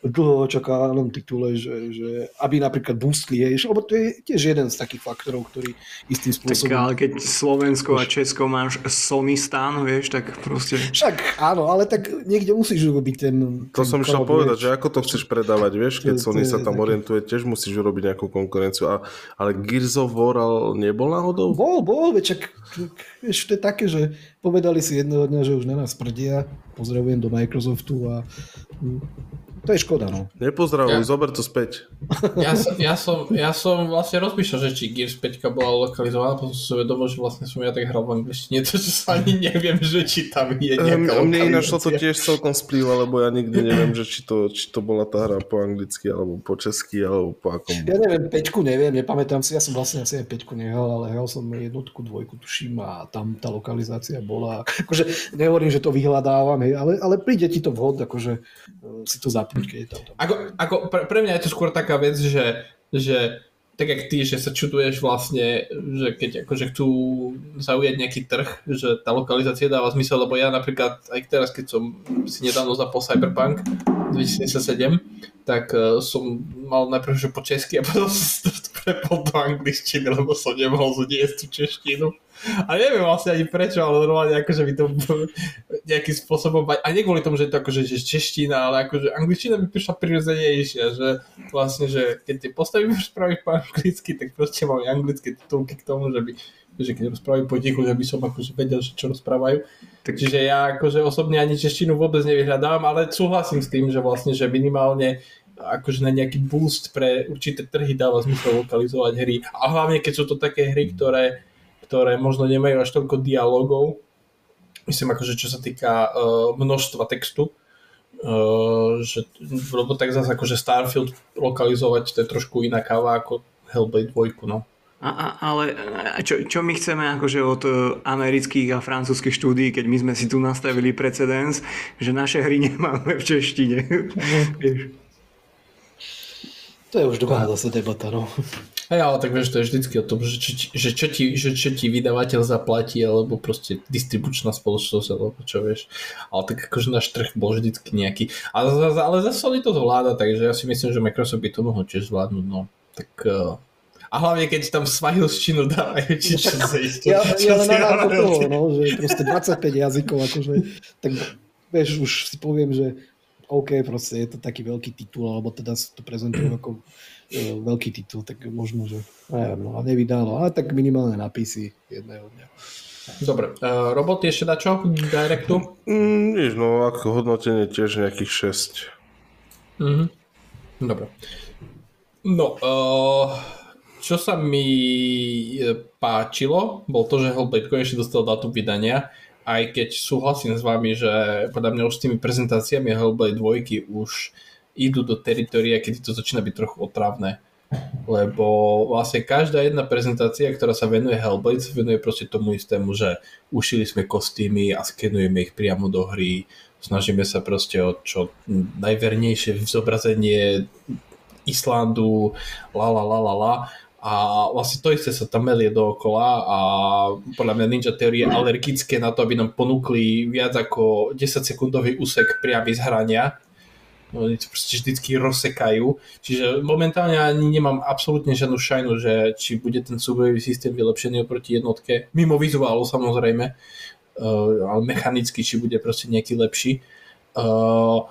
dlho očakávanom titule, že, že aby napríklad boostli, hej, lebo to je tiež jeden z takých faktorov, ktorý istým spôsobom... Tak ale keď Slovensko a Česko máš Sony stan, vieš, tak proste... Však áno, ale tak niekde musíš urobiť ten... To som išiel povedať, že ako to chceš predávať, vieš, keď to, Sony to sa tam taký... orientuje, tiež musíš urobiť nejakú konkurenciu. A, ale Gears of War nebol náhodou? Bol, bol, veď čak, vieš, to je také, že povedali si jedného dňa, že už na nás prdia, pozdravujem do Microsoftu a to je škoda, no. Nepozdravuj, ja, zober to späť. Ja, ja, som, ja som vlastne rozmýšľal, že či Gears 5 bola lokalizovaná, potom som si uvedomil, že vlastne som ja tak hral v angličtine, to že sa ani neviem, že či tam je nejaká um, Mne ináč to tiež celkom splýva, lebo ja nikdy neviem, že či to, či to bola tá hra po anglicky, alebo po česky, alebo po akom. Ja neviem, 5 neviem, nepamätám si, ja som vlastne asi aj 5 nehral, ale hral som jednotku, dvojku, tuším, a tam tá lokalizácia bola. Akože nehovorím, že to vyhľadávam, hej, ale, ale príde ti to vhod, akože uh, si to zapíš keď Ako, ako pre, pre mňa je to skôr taká vec, že, že tak jak ty, že sa čuduješ vlastne, že keď akože chcú zaujať nejaký trh, že tá lokalizácia dáva zmysel, lebo ja napríklad aj teraz, keď som si nedávno zapol Cyberpunk 2077, tak uh, som mal najprv že po česky a potom som to prepol do angličtiny, lebo som nemohol zniesť tú češtinu. A neviem vlastne ani prečo, ale normálne akože by to nejakým spôsobom, a nie kvôli tomu, že je to akože že čeština, ale akože angličtina by prišla prirodzenejšia, že vlastne, že keď tie postavy rozprávajú po anglicky, tak proste mám anglické titulky k tomu, že by že keď rozprávajú po tichu, že by som akože vedel, že čo rozprávajú. Tak... Čiže ja akože osobne ani češtinu vôbec nevyhľadávam, ale súhlasím s tým, že vlastne, že minimálne akože na nejaký boost pre určité trhy dáva zmysel lokalizovať hry. A hlavne, keď sú to také hry, ktoré ktoré možno nemajú až toľko dialogov, myslím akože čo sa týka uh, množstva textu, uh, že, lebo tak zase akože Starfield lokalizovať, to je trošku iná káva ako Hellblade 2, no. A, a, ale čo, čo my chceme akože od e, amerických a francúzskych štúdií, keď my sme si tu nastavili precedens, že naše hry nemáme v češtine. To je už druhá zase debata, no. Hej, ale tak vieš, to je vždycky o tom, že čo, že čo, ti, že čo ti vydavateľ zaplatí, alebo proste distribučná spoločnosť, alebo čo vieš. Ale tak akože náš trh bol vždycky nejaký. Ale, ale zase Sony to zvláda, takže ja si myslím, že Microsoft by to mohol tiež zvládnuť, no. Tak uh, a hlavne, keď tam svahilštinu dávajú, či čo sa isto. Ja, ja len na toho, no, že proste 25 jazykov, akože, tak vieš, už si poviem, že OK, proste je to taký veľký titul, alebo teda sa to prezentujú ako E, veľký titul, tak možno, že neviem, no, a nevydalo, ale tak minimálne na PC jedného dňa. Dobre, uh, roboty ešte na čo? Directu? Mm, nič, no ako hodnotenie tiež nejakých 6. Mm-hmm. Dobre. No, uh, čo sa mi páčilo, bol to, že Hellblade konečne dostal dátum vydania, aj keď súhlasím s vami, že podľa mňa už s tými prezentáciami Hellblade 2 už idú do teritoria, keď to začína byť trochu otravné. Lebo vlastne každá jedna prezentácia, ktorá sa venuje Hellblade, sa venuje proste tomu istému, že ušili sme kostýmy a skenujeme ich priamo do hry, snažíme sa proste o čo najvernejšie zobrazenie Islandu, la la la la la a vlastne to isté sa tam melie dookola a podľa mňa Ninja Theory je alergické na to, aby nám ponúkli viac ako 10 sekundový úsek priamy z hrania oni to proste vždycky rozsekajú. Čiže momentálne ani nemám absolútne žiadnu šajnu, že či bude ten súbojový systém vylepšený oproti jednotke, mimo vizuálu samozrejme, uh, ale mechanicky, či bude proste nejaký lepší. Uh,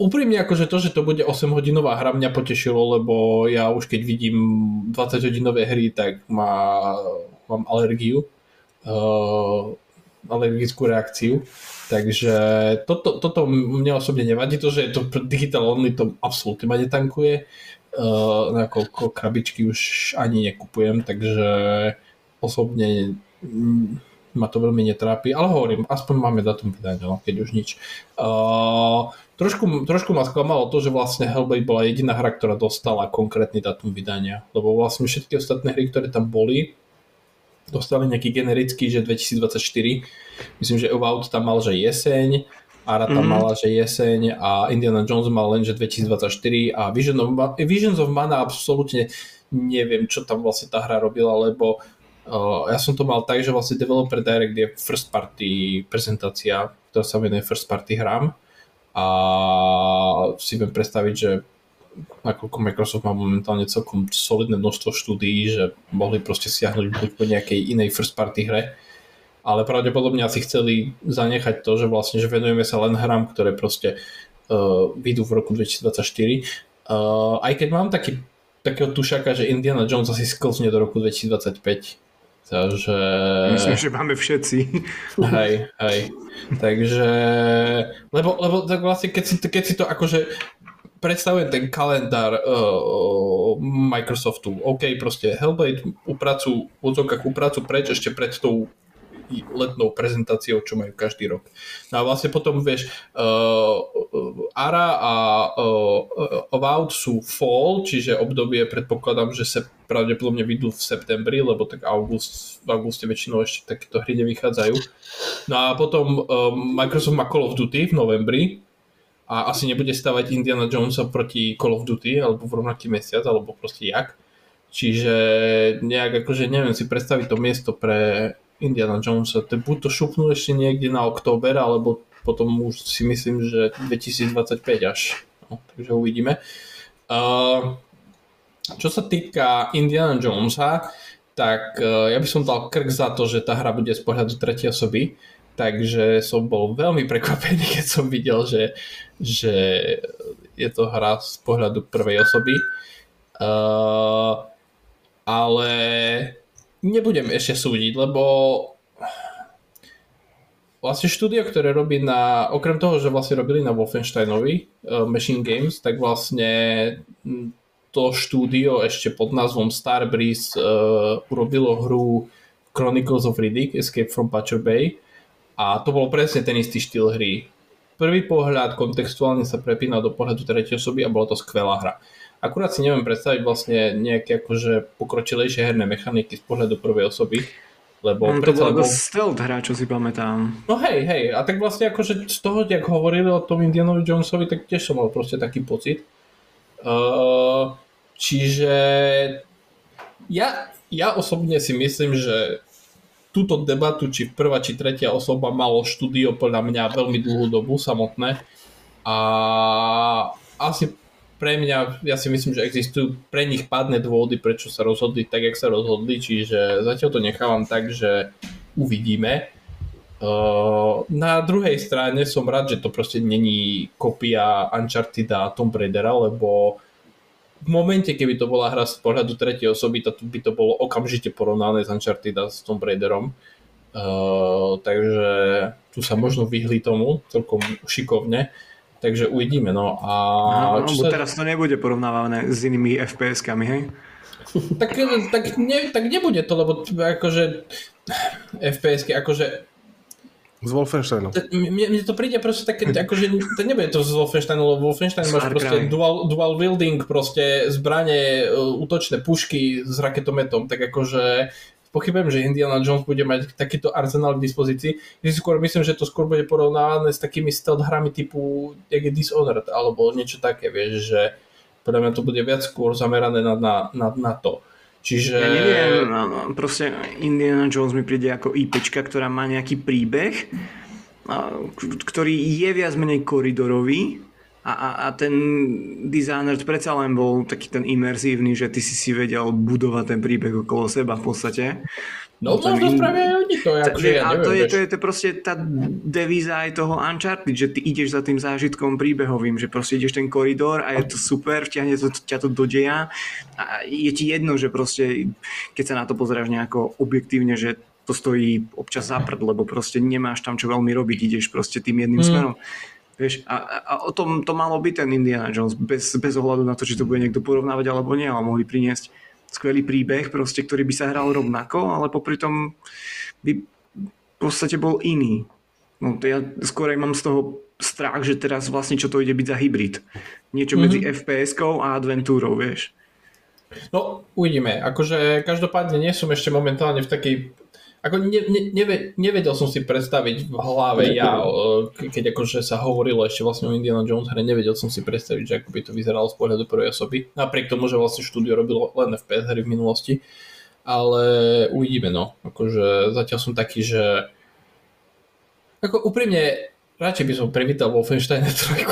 úprimne akože to, že to bude 8 hodinová hra mňa potešilo, lebo ja už keď vidím 20 hodinové hry, tak má, mám alergiu. Uh, alergickú reakciu. Takže toto, toto mne osobne nevadí, to, že je to digital only, to absolútne ma netankuje. Uh, nakoľko krabičky už ani nekupujem, takže osobne ma to veľmi netrápi, ale hovorím, aspoň máme datum vydania, no, keď už nič. Uh, trošku, trošku ma sklamalo to, že vlastne Hellblade bola jediná hra, ktorá dostala konkrétny datum vydania, lebo vlastne všetky ostatné hry, ktoré tam boli, dostali nejaký generický, že 2024. Myslím, že Avowed tam mal, že jeseň, Ara tam mm-hmm. mala, že jeseň a Indiana Jones mal len, že 2024 a Vision of, Visions of Mana absolútne neviem, čo tam vlastne tá hra robila, lebo uh, ja som to mal tak, že vlastne Developer Direct je first party prezentácia, ktorá sa venuje first party hrám a si viem predstaviť, že nakoľko Microsoft má momentálne celkom solidné množstvo štúdií, že mohli proste siahnuť po nejakej inej first party hre, ale pravdepodobne asi chceli zanechať to, že vlastne, že venujeme sa len hrám, ktoré proste uh, vyjdú v roku 2024. Uh, aj keď mám taký, takého tušaka, že Indiana Jones asi sklzne do roku 2025. Takže... Myslím, že máme všetci. Hej, hej. Takže... Lebo, lebo tak vlastne, keď si, keď si to akože predstavujem ten kalendár uh, Microsoftu. OK, proste Hellblade upracu, v odzokách upracu preč ešte pred tou letnou prezentáciou, čo majú každý rok. No a vlastne potom, vieš, uh, ARA a uh, Avowed sú fall, čiže obdobie predpokladám, že sa pravdepodobne vyjdú v septembri, lebo tak august, v auguste väčšinou ešte takéto hry nevychádzajú. No a potom uh, Microsoft má Call of Duty v novembri, a asi nebude stavať Indiana Jonesa proti Call of Duty alebo v rovnaký mesiac, alebo proste jak. Čiže nejak akože neviem si predstaviť to miesto pre Indiana Jonesa. To buď to šupnú ešte niekde na október, alebo potom už si myslím, že 2025 až. No, takže uvidíme. Uh, čo sa týka Indiana Jonesa, tak uh, ja by som dal krk za to, že tá hra bude z pohľadu tretej osoby takže som bol veľmi prekvapený, keď som videl, že, že je to hra z pohľadu prvej osoby. Uh, ale nebudem ešte súdiť, lebo vlastne štúdio, ktoré robí na, okrem toho, že vlastne robili na Wolfensteinovi uh, Machine Games, tak vlastne to štúdio ešte pod názvom Starbreeze uh, urobilo hru Chronicles of Riddick, Escape from Butcher Bay, a to bol presne ten istý štýl hry. Prvý pohľad kontextuálne sa prepínal do pohľadu tretej osoby a bola to skvelá hra. Akurát si neviem predstaviť vlastne nejaké akože pokročilejšie herné mechaniky z pohľadu prvej osoby, lebo no, to bolo bol... stealth hra, čo si pamätám. No hej, hej, a tak vlastne akože z toho, jak hovorili o tom Indianovi Jonesovi, tak tiež som mal proste taký pocit. Uh, čiže ja, ja osobne si myslím, že túto debatu, či prvá, či tretia osoba malo štúdio podľa mňa veľmi dlhú dobu samotné a asi pre mňa, ja si myslím, že existujú pre nich pádne dôvody, prečo sa rozhodli tak, jak sa rozhodli, čiže zatiaľ to nechávam tak, že uvidíme. Uh, na druhej strane som rád, že to proste není kopia Uncharted a Tomb Raidera, lebo v momente, keby to bola hra z pohľadu tretej osoby, to by to bolo okamžite porovnané s Uncharted a s Tomb Raiderom. Uh, takže tu sa možno vyhli tomu celkom šikovne. Takže uvidíme. No, a no, no, sa... teraz to nebude porovnávané s inými FPS-kami, hej? tak, tak, ne, tak nebude to, lebo akože FPS-ky, akože z Wolfensteinu. Mne, mne to príde proste také, akože to nebude to z Wolfensteinu, lebo Wolfenstein máš proste dual, dual wielding, proste zbranie, e, útočné pušky s raketometom, tak akože pochybujem, že Indiana Jones bude mať takýto arzenál k dispozícii. Ja skôr myslím, že to skôr bude porovnávané s takými stealth hrami typu jak je Dishonored, alebo niečo také, vieš, že podľa mňa to bude viac skôr zamerané na, na, na, na to. Čiže... Ja neviem, proste Indiana Jones mi príde ako IPčka, ktorá má nejaký príbeh, ktorý je viac menej koridorový a, a, a ten dizajner predsa len bol taký ten imerzívny, že ty si si vedel budovať ten príbeh okolo seba v podstate. No, no možno in... spravia aj oni to, akože ja neviem, to, je, to, je, to proste tá devíza aj toho Uncharted, že ty ideš za tým zážitkom príbehovým, že proste ideš ten koridor a je to super, vťahne to, ťa to do deja a je ti jedno, že proste keď sa na to pozeráš nejako objektívne, že to stojí občas za prd, lebo proste nemáš tam čo veľmi robiť, ideš proste tým jedným mm. smerom. Vieš, a, a o tom to malo byť ten Indiana Jones, bez, bez ohľadu na to, či to bude niekto porovnávať alebo nie, ale mohli priniesť skvelý príbeh, proste, ktorý by sa hral rovnako, ale popri tom by v podstate bol iný. No to ja skôr aj mám z toho strach, že teraz vlastne čo to ide byť za hybrid. Niečo mm-hmm. medzi FPS-kou a adventúrou, vieš. No, uvidíme. Akože každopádne nie som ešte momentálne v takej ako ne, ne, neve, nevedel som si predstaviť v hlave ja, keď akože sa hovorilo ešte vlastne o Indiana Jones hre, nevedel som si predstaviť, že ako by to vyzeralo z pohľadu prvej osoby. Napriek tomu, že vlastne štúdio robilo len FPS hry v minulosti. Ale uvidíme no. Akože zatiaľ som taký, že ako úprimne radšej by som privítal Wolfenstein 3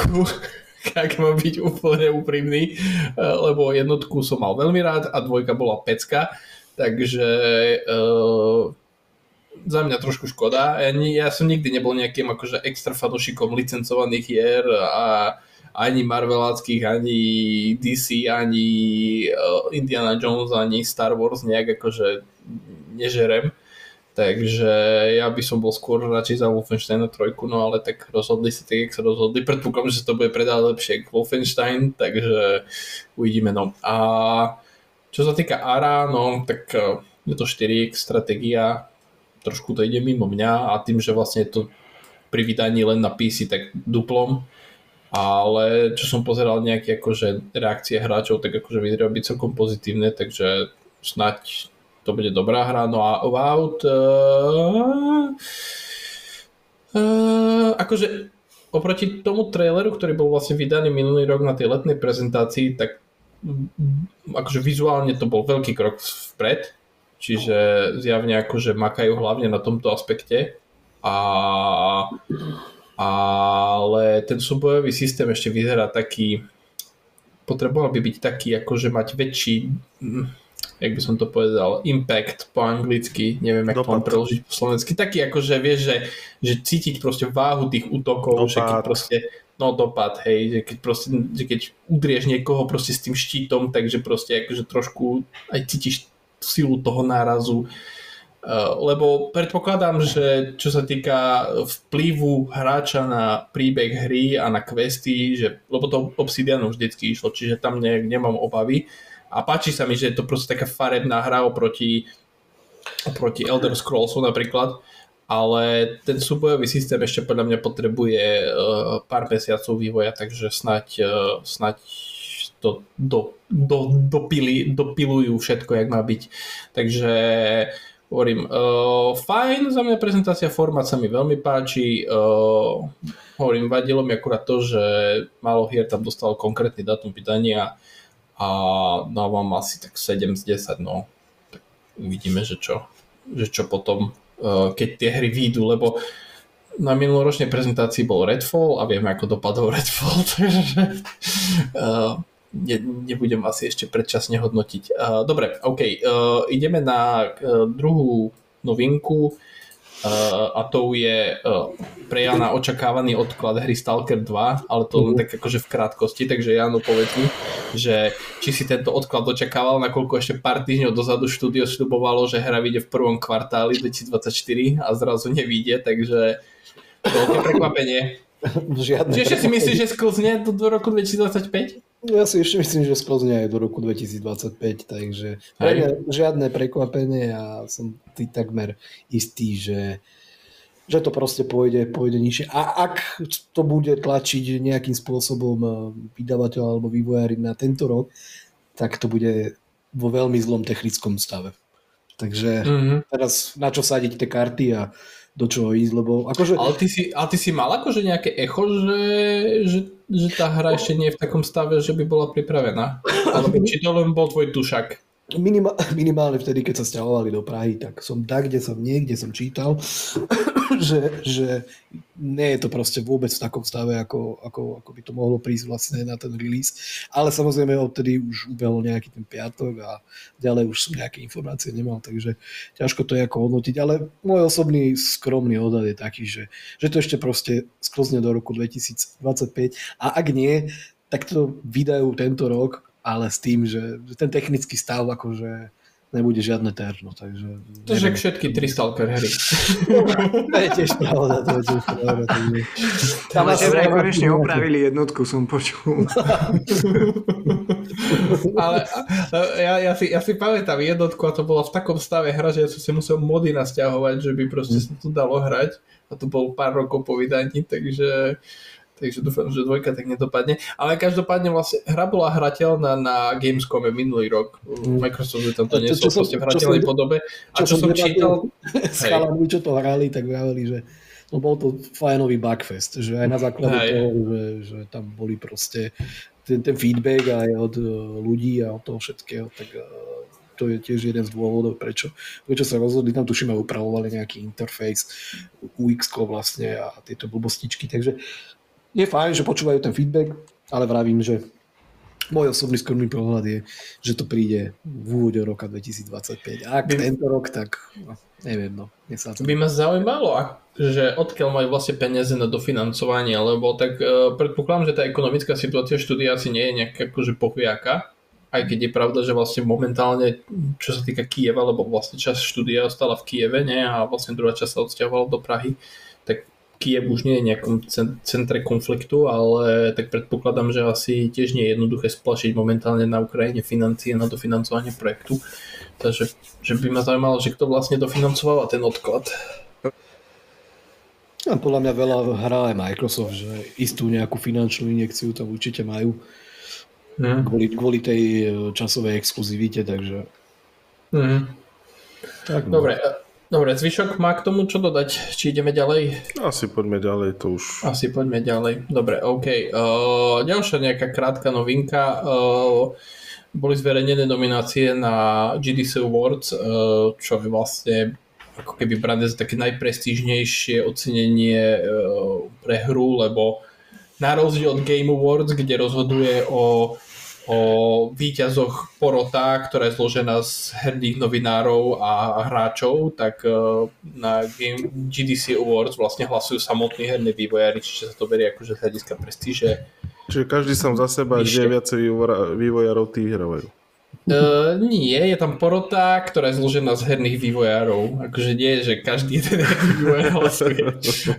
ak mám byť úplne úprimný, lebo jednotku som mal veľmi rád a dvojka bola pecka, takže uh, za mňa trošku škoda. Ja, ja som nikdy nebol nejakým akože extra fanúšikom licencovaných hier a ani Marveláckých, ani DC, ani uh, Indiana Jones, ani Star Wars nejak akože nežerem. Takže ja by som bol skôr radšej za Wolfenstein 3, no ale tak rozhodli sa tak, jak sa rozhodli. Predpokladám, že to bude predať lepšie k Wolfenstein, takže uvidíme. No. A čo sa týka ARA, no tak uh, je to 4 stratégia, trošku to ide mimo mňa a tým, že vlastne to pri vydaní len na PC, tak duplom, ale čo som pozeral nejaké akože reakcie hráčov, tak akože vyzerá byť celkom pozitívne, takže snať to bude dobrá hra. No a About uh, uh, akože oproti tomu traileru, ktorý bol vlastne vydaný minulý rok na tej letnej prezentácii, tak akože vizuálne to bol veľký krok vpred, Čiže zjavne akože makajú hlavne na tomto aspekte. A, ale ten súbojový systém ešte vyzerá taký, potreboval by byť taký, akože mať väčší, hm, jak by som to povedal, impact po anglicky, neviem, jak to mám preložiť po slovensky, taký akože vieš, že, že cítiť proste váhu tých útokov, dopad. že keď proste no dopad, hej, že keď proste, že keď udrieš niekoho proste s tým štítom, takže proste akože trošku aj cítiš silu toho nárazu. Eh, lebo predpokladám, že čo sa týka vplyvu hráča na príbeh hry a na questy, že, lebo to Obsidianu vždycky išlo, čiže tam ne, nemám obavy. A páči sa mi, že je to proste taká farebná hra oproti, oproti Elder Scrollsu napríklad, ale ten súbojový systém ešte podľa mňa potrebuje uh, pár mesiacov vývoja, takže snať, uh, snať to do, do, dopili, dopilujú všetko, jak má byť. Takže hovorím, uh, fajn, za mňa prezentácia, formát sa mi veľmi páči, uh, hovorím, vadilo mi akurát to, že málo hier tam dostalo konkrétny datum vydania a dávam asi tak 7 z 10, no. Tak uvidíme, že čo, že čo potom, uh, keď tie hry výjdu, lebo na minuloročnej prezentácii bol Redfall a vieme, ako dopadol Redfall, takže uh, ne, nebudem asi ešte predčasne hodnotiť. Uh, dobre, OK, uh, ideme na uh, druhú novinku uh, a to je uh, pre Jana očakávaný odklad hry Stalker 2, ale to len mhm. tak akože v krátkosti, takže Jano povedz mi, že či si tento odklad očakával, nakoľko ešte pár týždňov dozadu štúdio slubovalo, že hra vyjde v prvom kvartáli 2024 a zrazu nevíde, takže veľké prekvapenie. Žiadne Čiže ešte si myslíš, že sklzne do roku 2025? Ja si ešte myslím, že sklzne aj do roku 2025, takže mňa žiadne prekvapenie a som tý takmer istý, že, že to proste pôjde, pôjde nižšie. A ak to bude tlačiť nejakým spôsobom eh, vydavateľ alebo vývojári na tento rok, tak to bude vo veľmi zlom technickom stave. Takže mm-hmm. teraz na čo sadiť tie karty a do čoho ísť, lebo akože... Ale ty si, ale ty si mal akože nejaké echo, že, že, že tá hra ešte nie je v takom stave, že by bola pripravená? Alebo či to len bol tvoj tušak? Minima, minimálne vtedy, keď sa stiahovali do Prahy, tak som tak, kde som niekde som čítal, že, že nie je to proste vôbec v takom stave, ako, ako, ako by to mohlo prísť vlastne na ten release. Ale samozrejme odtedy už ubehol nejaký ten piatok a ďalej už som nejaké informácie nemal, takže ťažko to je ako hodnotiť. Ale môj osobný skromný odhad je taký, že, že to ešte proste sklzne do roku 2025 a ak nie, tak to vydajú tento rok ale s tým, že, že ten technický stav akože nebude žiadne terno, takže... To je všetky tri Stalker hry. to je tiež pravda, to je tiež pravda. Tam ale že vraj konečne opravili jednotku, som počul. ale ja, ja, si, ja si pamätám jednotku a to bolo v takom stave hra, že ja som si musel mody nasťahovať, že by proste sa to dalo hrať a to bolo pár rokov po vydaní, takže takže dúfam, že dvojka tak nedopadne. Ale každopádne vlastne hra bola hrateľná na Gamescome minulý rok. Mm. Microsoft tam To, čo niesol som- proste v čo hrateľnej som- podobe. A čo, som debatil čítal, s Hej. chalami, čo to hrali, tak vraveli, že no bol to fajnový bugfest, že aj na základe Hej. toho, že, že tam boli proste ten, ten feedback aj od eh, ľudí a od toho všetkého, tak eh, to je tiež jeden z dôvodov, prečo, prečo sa rozhodli, tam tuším aj upravovali nejaký interface UX vlastne a tieto blbostičky, takže je fajn, že počúvajú ten feedback, ale vravím, že môj osobný skromný pohľad je, že to príde v úvode roka 2025. A ak By- tento rok, tak no, neviem, no. sa to... by ma zaujímalo, že odkiaľ majú vlastne peniaze na dofinancovanie, lebo tak uh, predpokladám, že tá ekonomická situácia štúdia asi nie je nejaká akože pochviaka, aj keď je pravda, že vlastne momentálne, čo sa týka Kieva, lebo vlastne časť štúdia ostala v Kieve, nie? a vlastne druhá časť sa odsťahovala do Prahy, tak Kiev už nie je nejakom cen- centre konfliktu, ale tak predpokladám, že asi tiež nie je jednoduché splašiť momentálne na Ukrajine financie na dofinancovanie projektu. Takže že by ma zaujímalo, že kto vlastne dofinancoval ten odklad. A podľa mňa veľa hrá aj Microsoft, že istú nejakú finančnú injekciu tam určite majú Mhm. kvôli, kvôli tej e, časovej exkluzivite, takže... Mhm. Tak, no. Dobre, e, dobre, zvyšok má k tomu čo dodať? Či ideme ďalej? Asi poďme ďalej, to už... Asi poďme ďalej. Dobre, OK. Uh, ďalšia nejaká krátka novinka. Uh, boli zverejnené nominácie na GDC Awards, uh, čo je vlastne ako keby brané za také najprestížnejšie ocenenie uh, pre hru, lebo na rozdiel od Game Awards, kde rozhoduje o, o víťazoch porota, ktorá je zložená z herných novinárov a hráčov, tak uh, na Game GDC Awards vlastne hlasujú samotní herní vývojári, čiže sa to berie akože z hľadiska prestíže. Čiže každý sám za seba, Vyššie. kde je viacej vývojárov, tí vyhrávajú. Uh, nie, je tam porota, ktorá je zložená z herných vývojárov. Akože nie, že každý jeden vývojár hlasuje.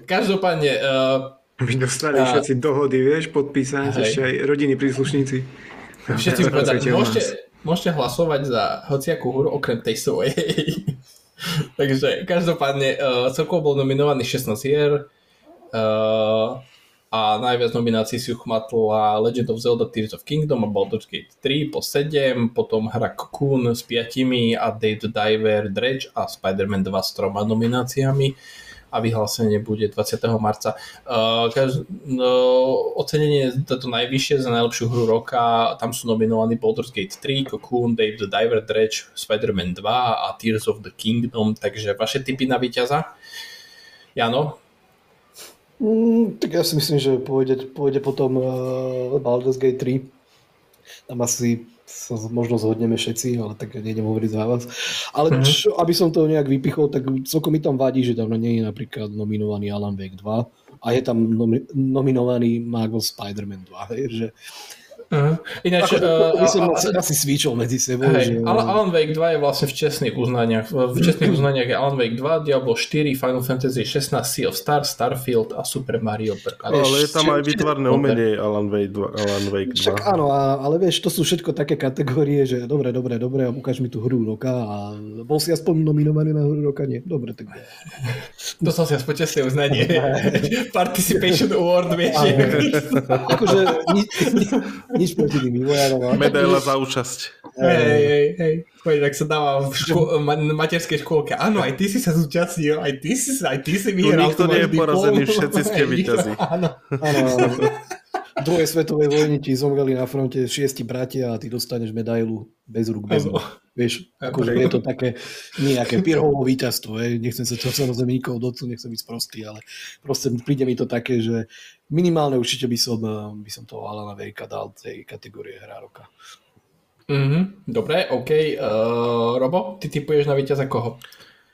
Každopádne, uh, By dostali A- všetci dohody, vieš, podpísať, Hej. ešte aj rodiny príslušníci. Všetci Pracujte povedali, môžete, môžete hlasovať za hociakú hru okrem tej svojej. Takže každopádne uh, celkovo bol nominovaný 16 hier uh, a najviac nominácií si uchmatla Legend of Zelda Tears of Kingdom a Baldur's Gate 3 po 7, potom hra Cocoon s 5 a Dave the Diver Dredge a Spider-Man 2 s troma nomináciami a vyhlásenie bude 20. marca. Uh, kaž, no, ocenenie za to najvyššie za najlepšiu hru roka, tam sú nominovaní Baldur's Gate 3, Cocoon, Dave the Diver, Dredge, Spider-Man 2 a Tears of the Kingdom, takže vaše tipy na víťaza? Jano? Mm, tak ja si myslím, že pôjde, pôjde potom uh, Baldur's Gate 3. Tam asi sa možno zhodneme všetci, ale tak nejdem hovoriť za vás. Ale Mhm. čo, aby som to nejak vypichol, tak celkom mi tam vadí, že tam nie je napríklad nominovaný Alan Wake 2 a je tam nomi- nominovaný Marvel Spider-Man 2. Hej, že, Uh-huh. Ináč, ako, by som uh, asi, asi svíčol medzi sebou. Hej, že, Alan, Alan Wake 2 je vlastne v čestných uznaniach. V čestných uznaniach je Alan Wake 2, Diablo 4, Final Fantasy 16, Sea of Stars, Starfield a Super Mario Bros. Ale je tam aj Dobre. umenie Alan Wake 2. Alan Wake 2. Však áno, ale vieš, to sú všetko také kategórie, že dobre, dobre, dobre, a ukáž mi tú hru roka a bol si aspoň nominovaný na hru roka? Nie. Dobre, tak To som si aspoň čestné uznanie. Participation Award, vieš. akože nič proti tým vývojárom. ale Medaila za účasť. Hej, hej, hej. Poď, tak sa dáva v ško- ma- materskej škôlke. Áno, aj ty si sa zúčastnil, aj ty si, aj ty si vyhral. nikto tu nie máš je porazený, všetci ste nikto- víťazi. Áno. Áno, druhej svetovej vojne ti zomreli na fronte šiesti bratia a ty dostaneš medailu bez rúk, bez rúk. Vieš, akože je to také nejaké pirhovo víťazstvo. Hej. Nechcem sa to samozrejme nikoho dotknúť, nechcem byť sprostý, ale proste príde mi to také, že minimálne určite by som, eh, by som toho Alana Vejka dal tej kategórie hra roka. Mhm, dobre, OK. Uh, Robo, ty typuješ na víťaza koho?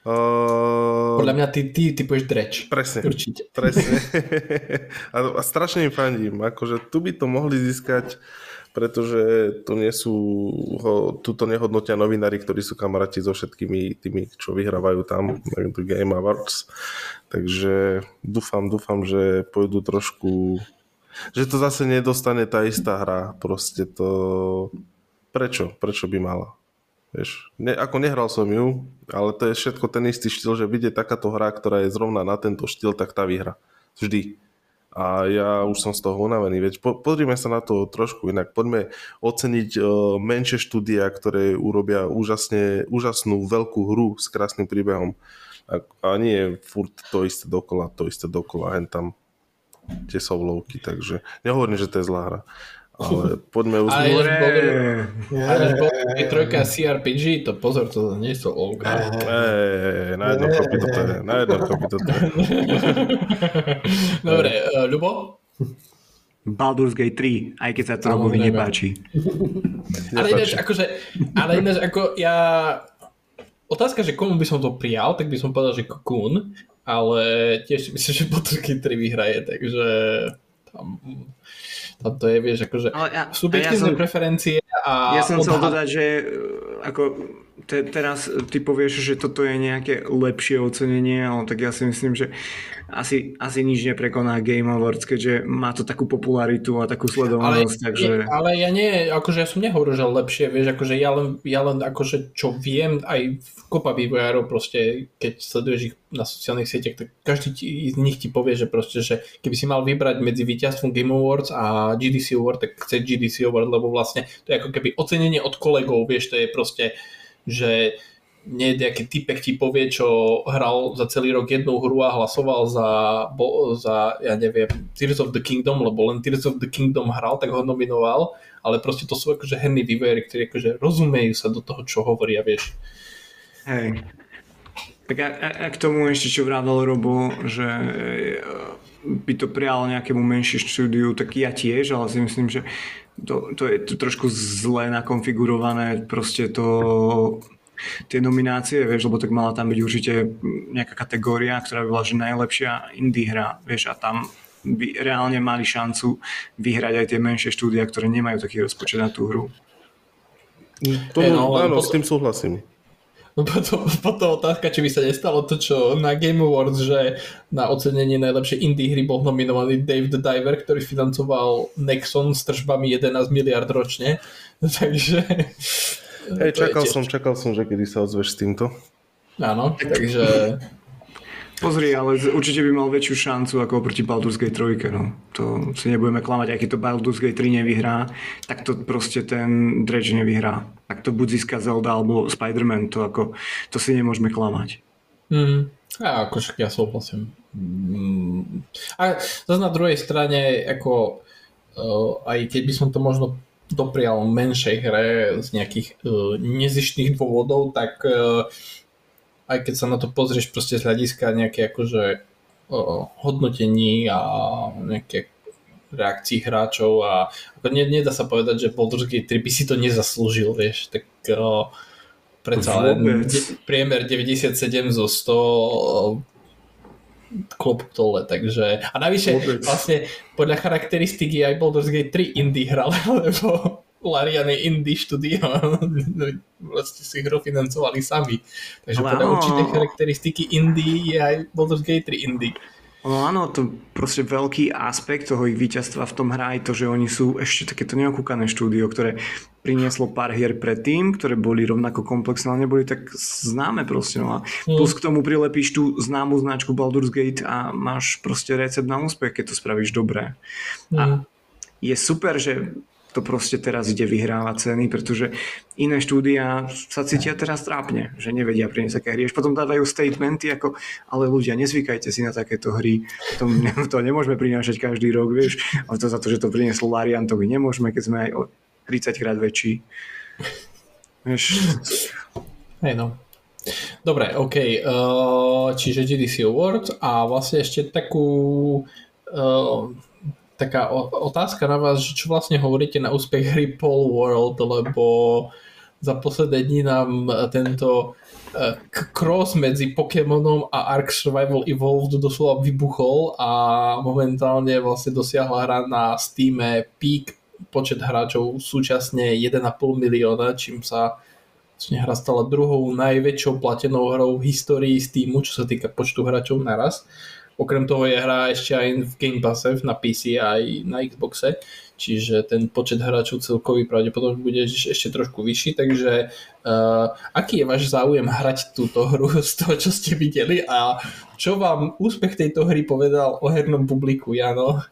Uh, Podľa mňa ty, ty typuješ Dreč. Presne. Určite. Presne. a, a strašne im fandím. Akože tu by to mohli získať, pretože tu nie sú, ho, tu to nehodnotia novinári, ktorí sú kamaráti so všetkými tými, čo vyhrávajú tam The Game Awards. Takže dúfam, dúfam, že pôjdu trošku že to zase nedostane tá istá hra. Proste to... Prečo? Prečo by mala? Vieš, ne, ako nehral som ju, ale to je všetko ten istý štýl, že vidie takáto hra, ktorá je zrovna na tento štýl, tak tá vyhra. Vždy. a ja už som z toho unavený. Veď po, pozrime sa na to trošku inak. Poďme oceniť uh, menšie štúdia, ktoré urobia úžasne, úžasnú veľkú hru s krásnym príbehom. A, a nie furt to isté dokola, to isté dokola, hen tam tie sovlovky, takže nehovorím, že to je zlá hra. Ale poďme už... Ale ale trojka CRPG, to pozor, to nie sú. Ej, na jednom kopy to je. Na jednom kopy to je. Dobre, uh, Ľubo? Baldur's Gate 3, aj keď sa to Robovi nepáči. ale ináč, akože, ale ináč, ako ja... Otázka, že komu by som to prijal, tak by som povedal, že Cocoon, ale tiež myslím, že Baldur's Gate 3 vyhraje, takže tam to je, vieš, akože ja, subjektívne ja som, preferencie a... Ja som chcel dodať, že e, ako te, teraz ty povieš, že toto je nejaké lepšie ocenenie, ale tak ja si myslím, že asi, asi nič neprekoná Game Awards, keďže má to takú popularitu a takú sledovanosť, ale, takže... Ale ja nie, akože ja som nehovoril, že lepšie, vieš, akože ja len, ja len akože čo viem, aj v kopa vývojárov proste, keď sleduješ ich na sociálnych sieťach, tak každý ti, z nich ti povie, že proste, že keby si mal vybrať medzi víťazstvom Game Awards a GDC Award, tak chce GDC Award, lebo vlastne to je ako keby ocenenie od kolegov, vieš, to je proste, že nie nejaký typek ti povie, čo hral za celý rok jednu hru a hlasoval za, bo, za, ja neviem, Tears of the Kingdom, lebo len Tears of the Kingdom hral, tak ho nominoval, ale proste to sú akože herní vývojári, ktorí akože rozumejú sa do toho, čo hovoria, vieš. Hej. Tak a, a, a k tomu ešte, čo vrádal Robo, že e, by to prijalo nejakému menšiu štúdiu, tak ja tiež, ale si myslím, že to, to je to trošku zle nakonfigurované, proste to tie nominácie, vieš, lebo tak mala tam byť určite nejaká kategória, ktorá by bola že najlepšia indie hra, vieš, a tam by reálne mali šancu vyhrať aj tie menšie štúdia, ktoré nemajú taký rozpočet na tú hru. To, hey, no, áno, potom, s tým súhlasím. No potom, potom otázka, či by sa nestalo to, čo na Game Awards, že na ocenenie najlepšej indie hry bol nominovaný Dave the Diver, ktorý financoval Nexon s tržbami 11 miliard ročne. Takže Hej, čakal som, čakal som, že kedy sa ozveš s týmto. Áno, takže... Pozri, ale určite by mal väčšiu šancu ako oproti Baldur's Gate 3. No. To si nebudeme klamať, keď to Baldur's Gate 3 nevyhrá, tak to proste ten Dredge nevyhrá. Tak to buď získa Zelda alebo Spider-Man, to, ako, to si nemôžeme klamať. Mm. A akože ja súhlasím. Mm. A zase na druhej strane, ako uh, aj keď by som to možno doprial menšej hre z nejakých uh, nezištných dôvodov, tak uh, aj keď sa na to pozrieš proste z hľadiska nejaké akože hodnotení a nejaké reakcií hráčov a ako nie, nedá sa povedať, že Baldur's Gate 3 by si to nezaslúžil, vieš, tak uh, predsa len priemer 97 zo 100 klop dole, takže a navyše Vôbec. vlastne podľa charakteristik je aj Baldur's Gate 3 indie hra, lebo Larian je indie štúdio vlastne si hru financovali sami takže Ale podľa určitej charakteristiky indie je aj Baldur's Gate 3 indie No áno, to proste veľký aspekt toho ich víťazstva v tom hrá je to, že oni sú ešte takéto neokúkané štúdio, ktoré prinieslo pár hier predtým, ktoré boli rovnako komplexné, ale neboli tak známe proste. No a mm. plus k tomu prilepíš tú známu značku Baldur's Gate a máš proste recept na úspech, keď to spravíš dobre. A je super, že to proste teraz ide vyhrávať ceny, pretože iné štúdia sa cítia teraz trápne, že nevedia priniesť také hry. Až potom dávajú statementy ako, ale ľudia, nezvykajte si na takéto hry, to, to nemôžeme prinášať každý rok, vieš, ale to za to, že to prinieslo Larian, to my nemôžeme, keď sme aj o 30 krát väčší. Vieš. Hej no. Dobre, OK. Uh, čiže GDC Award a vlastne ešte takú uh, taká otázka na vás, že čo vlastne hovoríte na úspech hry Pole World, lebo za posledné dní nám tento e, cross medzi Pokémonom a Ark Survival Evolved doslova vybuchol a momentálne vlastne dosiahla hra na Steam peak počet hráčov súčasne 1,5 milióna, čím sa vlastne hra stala druhou najväčšou platenou hrou v histórii Steamu, čo sa týka počtu hráčov naraz. Okrem toho je hra ešte aj v Game Passe na PC aj na Xboxe. čiže ten počet hráčov celkový pravdepodobne bude ešte trošku vyšší, takže uh, aký je váš záujem hrať túto hru z toho, čo ste videli a čo vám úspech tejto hry povedal o hernom publiku, Jano?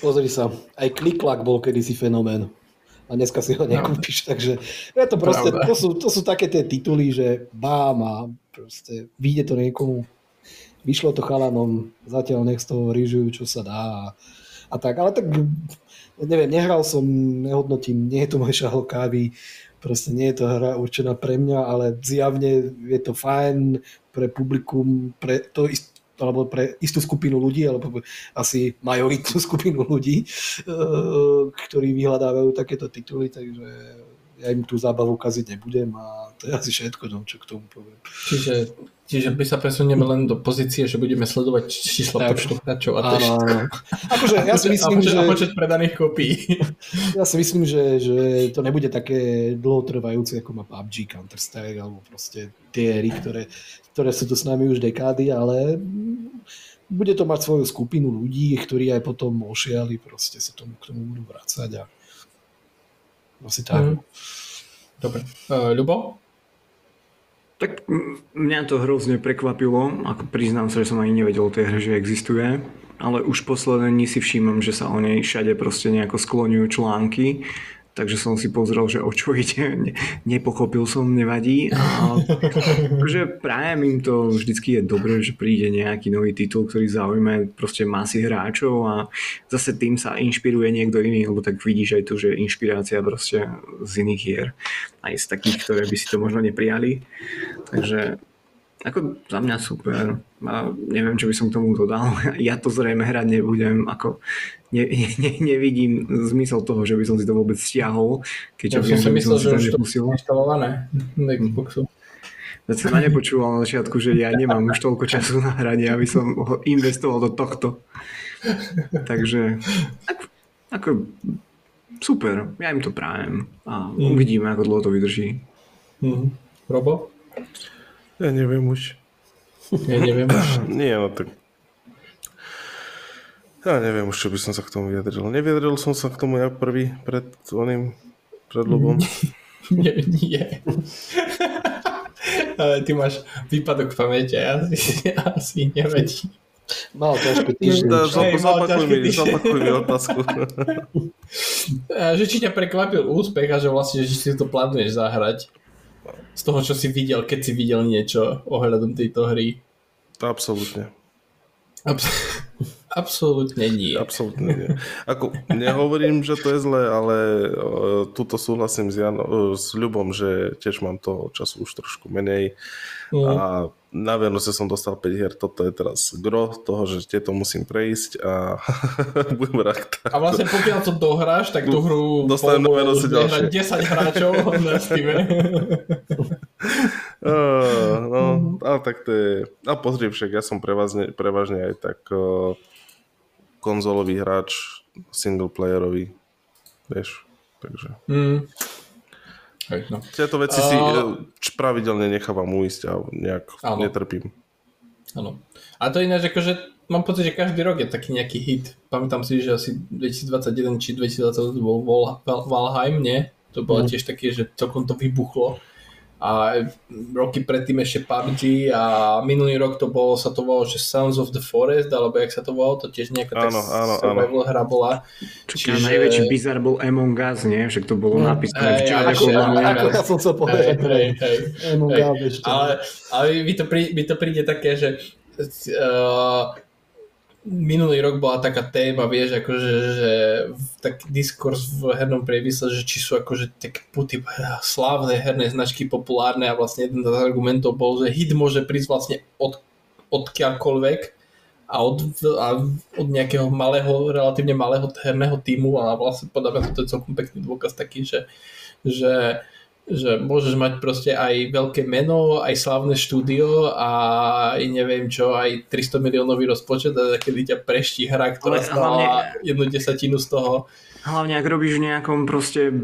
Pozri sa, aj kliklak bol kedysi fenomén a dneska si ho nekúpiš, takže je to proste, to sú, to sú také tie tituly, že bám a proste vyjde to niekomu vyšlo to chalanom, zatiaľ nech z toho rýžujú, čo sa dá a, a tak, ale tak neviem, nehral som, nehodnotím, nie je to môj šahol kávy, proste nie je to hra určená pre mňa, ale zjavne je to fajn pre publikum, pre to ist, alebo pre istú skupinu ľudí, alebo asi majoritnú skupinu ľudí, eh, ktorí vyhľadávajú takéto tituly, takže ja im tú zábavu kaziť nebudem a to je asi všetko, no, čo k tomu poviem. Čiže, čiže my sa presunieme len do pozície, že budeme sledovať číslo počtu hráčov a to. Akože ja si myslím, a počet, že... A počet predaných kopí. Ja si myslím, že, že to nebude také dlhotrvajúce, ako má PUBG, Counter-Strike, alebo proste tie hry, ktoré, ktoré sú tu s nami už dekády, ale bude to mať svoju skupinu ľudí, ktorí aj potom ošiali, proste sa tomu, k tomu budú vrácať a asi tak. Mm. Dobre. Uh, Ľubo? Tak mňa to hrozne prekvapilo, ako priznám sa, že som ani nevedel o tej hre, že existuje, ale už posledné dní si všímam, že sa o nej všade proste nejako skloňujú články takže som si pozrel, že o čo ide, ne, nepochopil som, nevadí. A, akože prajem im to, vždycky je dobré, že príde nejaký nový titul, ktorý zaujme proste masy hráčov a zase tým sa inšpiruje niekto iný, lebo tak vidíš aj tu, že inšpirácia proste z iných hier, aj z takých, ktoré by si to možno neprijali. Takže ako za mňa super. A neviem, čo by som k tomu dodal. Ja to zrejme hrať nebudem. Ako ne, ne, nevidím zmysel toho, že by som si to vôbec stiahol. Keď ja som si myslel, že už to inštalované na Xboxu. Veď som ma nepočúval na začiatku, že ja nemám už toľko času na hranie, aby som ho investoval do tohto. Takže ako, ako super, ja im to prajem a mm. uvidíme, ako dlho to vydrží. Mm. Robo? Ja neviem už. Ja neviem už. Nie, no tak... Ja neviem už, čo by som sa k tomu vyjadril. Nevyjadril som sa k tomu ja prvý pred oným, pred Lubom. nie, nie. Ale ty máš výpadok pamäte, asi, asi nevedí. Mal ťažký týždeň. Zapakuj mi, zapakuj mi otázku. že či ťa prekvapil úspech a že vlastne, že si to plánuješ zahrať z toho, čo si videl, keď si videl niečo ohľadom tejto hry? Absolútne. Abs- absolútne nie. Absolútne nie. Ako, nehovorím, že to je zlé, ale uh, tuto súhlasím s, Jan, uh, s Ľubom, že tiež mám toho času už trošku menej. Mm. A na Vianoce som dostal 5 hier, toto je teraz gro toho, že tieto musím prejsť a budem rád. A vlastne pokiaľ to dohráš, tak tú hru dostanem na Vianoce ďalšie. 10 hráčov na Steam. uh, no, a tak to je... A pozri však, ja som prevažne, prevažne aj tak uh, konzolový hráč, single playerový, vieš, takže... Mm. Hej, no. Tieto veci si uh, pravidelne nechávam uísť a nejak áno. netrpím. Áno. A to ináč akože mám pocit, že každý rok je taký nejaký hit. Pamätám si, že asi 2021 či 2022 bol Valheim, nie? To bolo mm. tiež také, že celkom to vybuchlo a roky predtým ešte PUBG a minulý rok to bolo, sa to volalo, že Sounds of the Forest, alebo jak sa to volalo, to tiež nejaká áno, tak áno, survival áno. hra bola. Čiže... najväčší bizar bol Among Us, nie? Však to bolo napísané v čare. Ako, ako, ja som sa povedal. Among Us Ale, ale mi, to príde, mi to príde také, že uh, minulý rok bola taká téma, vieš, akože, že taký diskurs v hernom priemysle, že či sú akože také puty slávne herné značky populárne a vlastne jeden z argumentov bol, že hit môže prísť vlastne od, odkiaľkoľvek a od, a od nejakého malého, relatívne malého herného týmu a vlastne podľa mňa to je celkom pekný dôkaz taký, že, že že môžeš mať proste aj veľké meno, aj slavné štúdio a aj neviem čo, aj 300 miliónový rozpočet a kedy ťa preští hra, ktorá hlavne- jednu desatinu z toho. Hlavne ak robíš v nejakom proste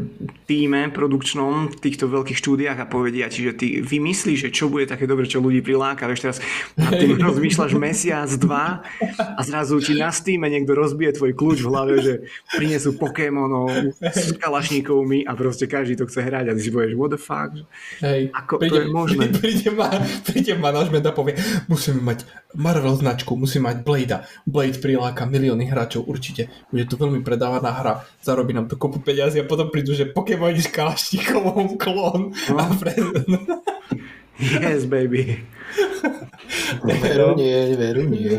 týme produkčnom v týchto veľkých štúdiách a povedia ti, že ty vymyslíš, že čo bude také dobre, čo ľudí priláka, vieš teraz a ty rozmýšľaš mesiac, dva a zrazu ti na Steame niekto rozbije tvoj kľúč v hlave, že prinesú Pokémonov s kalašníkovmi a proste každý to chce hrať a ty si povieš, what the fuck? Hej, Ako to je možné? Príde, ma, príde manažment a povie, musíme mať Marvel značku, musíme mať Blade. Blade priláka milióny hráčov, určite. Bude to veľmi predávaná hra, zarobí nám to kopu peniazy a potom prídu, že Pokémon s Kalašníkovom klon. No. A pre... Yes, baby. Veru nie, veru nie.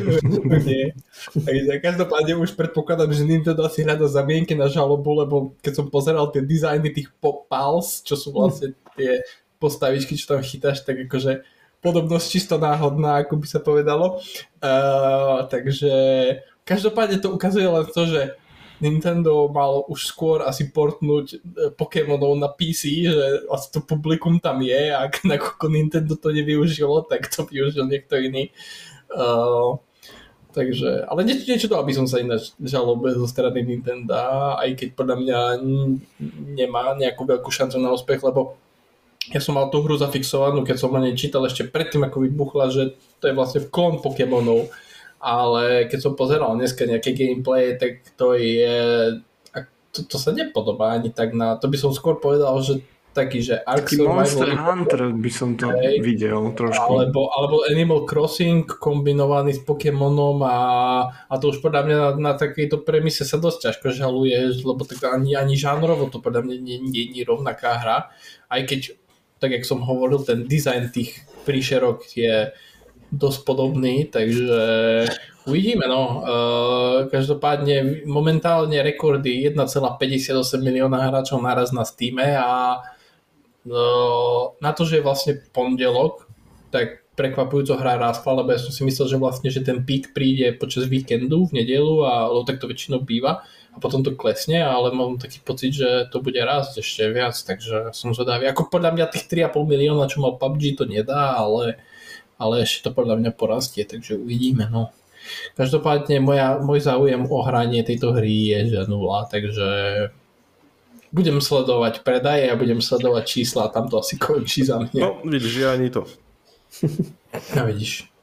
Nie. Takže každopádne už predpokladám, že Nintendo asi hľada zamienky na žalobu, lebo keď som pozeral tie dizajny tých Pop Pals, čo sú vlastne tie postavičky, čo tam chytáš, tak akože podobnosť čisto náhodná, ako by sa povedalo. Uh, takže každopádne to ukazuje len to, že Nintendo mal už skôr asi portnúť e, Pokémonov na PC, že to publikum tam je a ak nakoľko Nintendo to nevyužilo, tak to využil niekto iný. Uh, takže, ale niečo, niečo to, aby som sa ináč žalobil zo strany Nintendo, aj keď podľa mňa nemá nejakú veľkú šancu na úspech, lebo ja som mal tú hru zafixovanú, keď som o nej čítal ešte predtým, ako vybuchla, že to je vlastne klon Pokémonov, ale keď som pozeral dneska nejaké gameplay, tak to je... To, to sa nepodobá ani tak na... To by som skôr povedal, že taký, že Ark Taký Monster Survival Hunter by som to Hej. videl trošku. alebo, alebo Animal Crossing kombinovaný s Pokémonom a, a to už podľa mňa na, na takejto premise sa dosť ťažko žaluje, lebo tak ani, ani žánrovo to podľa mňa nie, nie, nie je rovnaká hra, aj keď, tak jak som hovoril, ten dizajn tých príšerok je dosť podobný, takže uvidíme, no. Uh, každopádne momentálne rekordy 1,58 milióna hráčov naraz na Steam a uh, na to, že je vlastne pondelok, tak prekvapujúco hra rástla, lebo ja som si myslel, že vlastne, že ten pík príde počas víkendu v nedelu, a, lebo tak to väčšinou býva a potom to klesne, ale mám taký pocit, že to bude rásť ešte viac, takže som zvedavý. Ako podľa mňa tých 3,5 milióna, čo mal PUBG, to nedá, ale, ale ešte to podľa mňa porastie, takže uvidíme, no. Každopádne moja, môj záujem o hranie tejto hry je že nula, takže budem sledovať predaje a budem sledovať čísla a tam to asi končí za mňa. No, vidíš, ja ani to. No vidíš.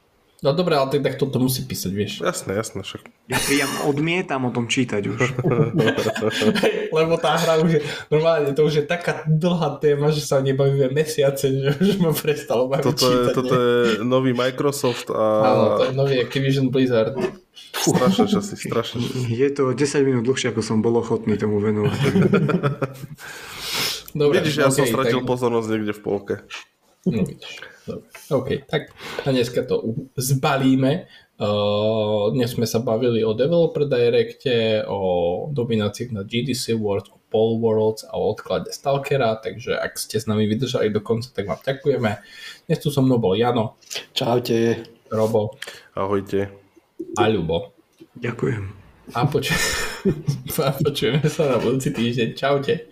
No dobré, ale tak, tak toto musí písať, vieš. Jasné, jasné, však. Ja priam odmietam o tom čítať už. Lebo tá hra už je, normálne to už je taká dlhá téma, že sa nebavíme mesiace, že už ma prestalo baviť Toto je, čítať. toto je nový Microsoft a Áno, to je nový Activision Blizzard. strašné časy, strašné časy. Je to 10 minút dlhšie, ako som bol ochotný tomu venovať. Dobre, Vidíš, ja som okej, stratil tak, pozornosť niekde v polke. No, vidíš. Dobre. OK, tak a dneska to zbalíme. Uh, dnes sme sa bavili o Developer Directe, o domináciách na GDC World, o Pole Worlds a o odklade Stalkera, takže ak ste s nami vydržali do konca, tak vám ďakujeme. Dnes tu so mnou bol Jano, Čaute. Robo Ahojte. a Ľubo. Ďakujem. A, poču- a počujeme sa na budúci týždeň. Čaute.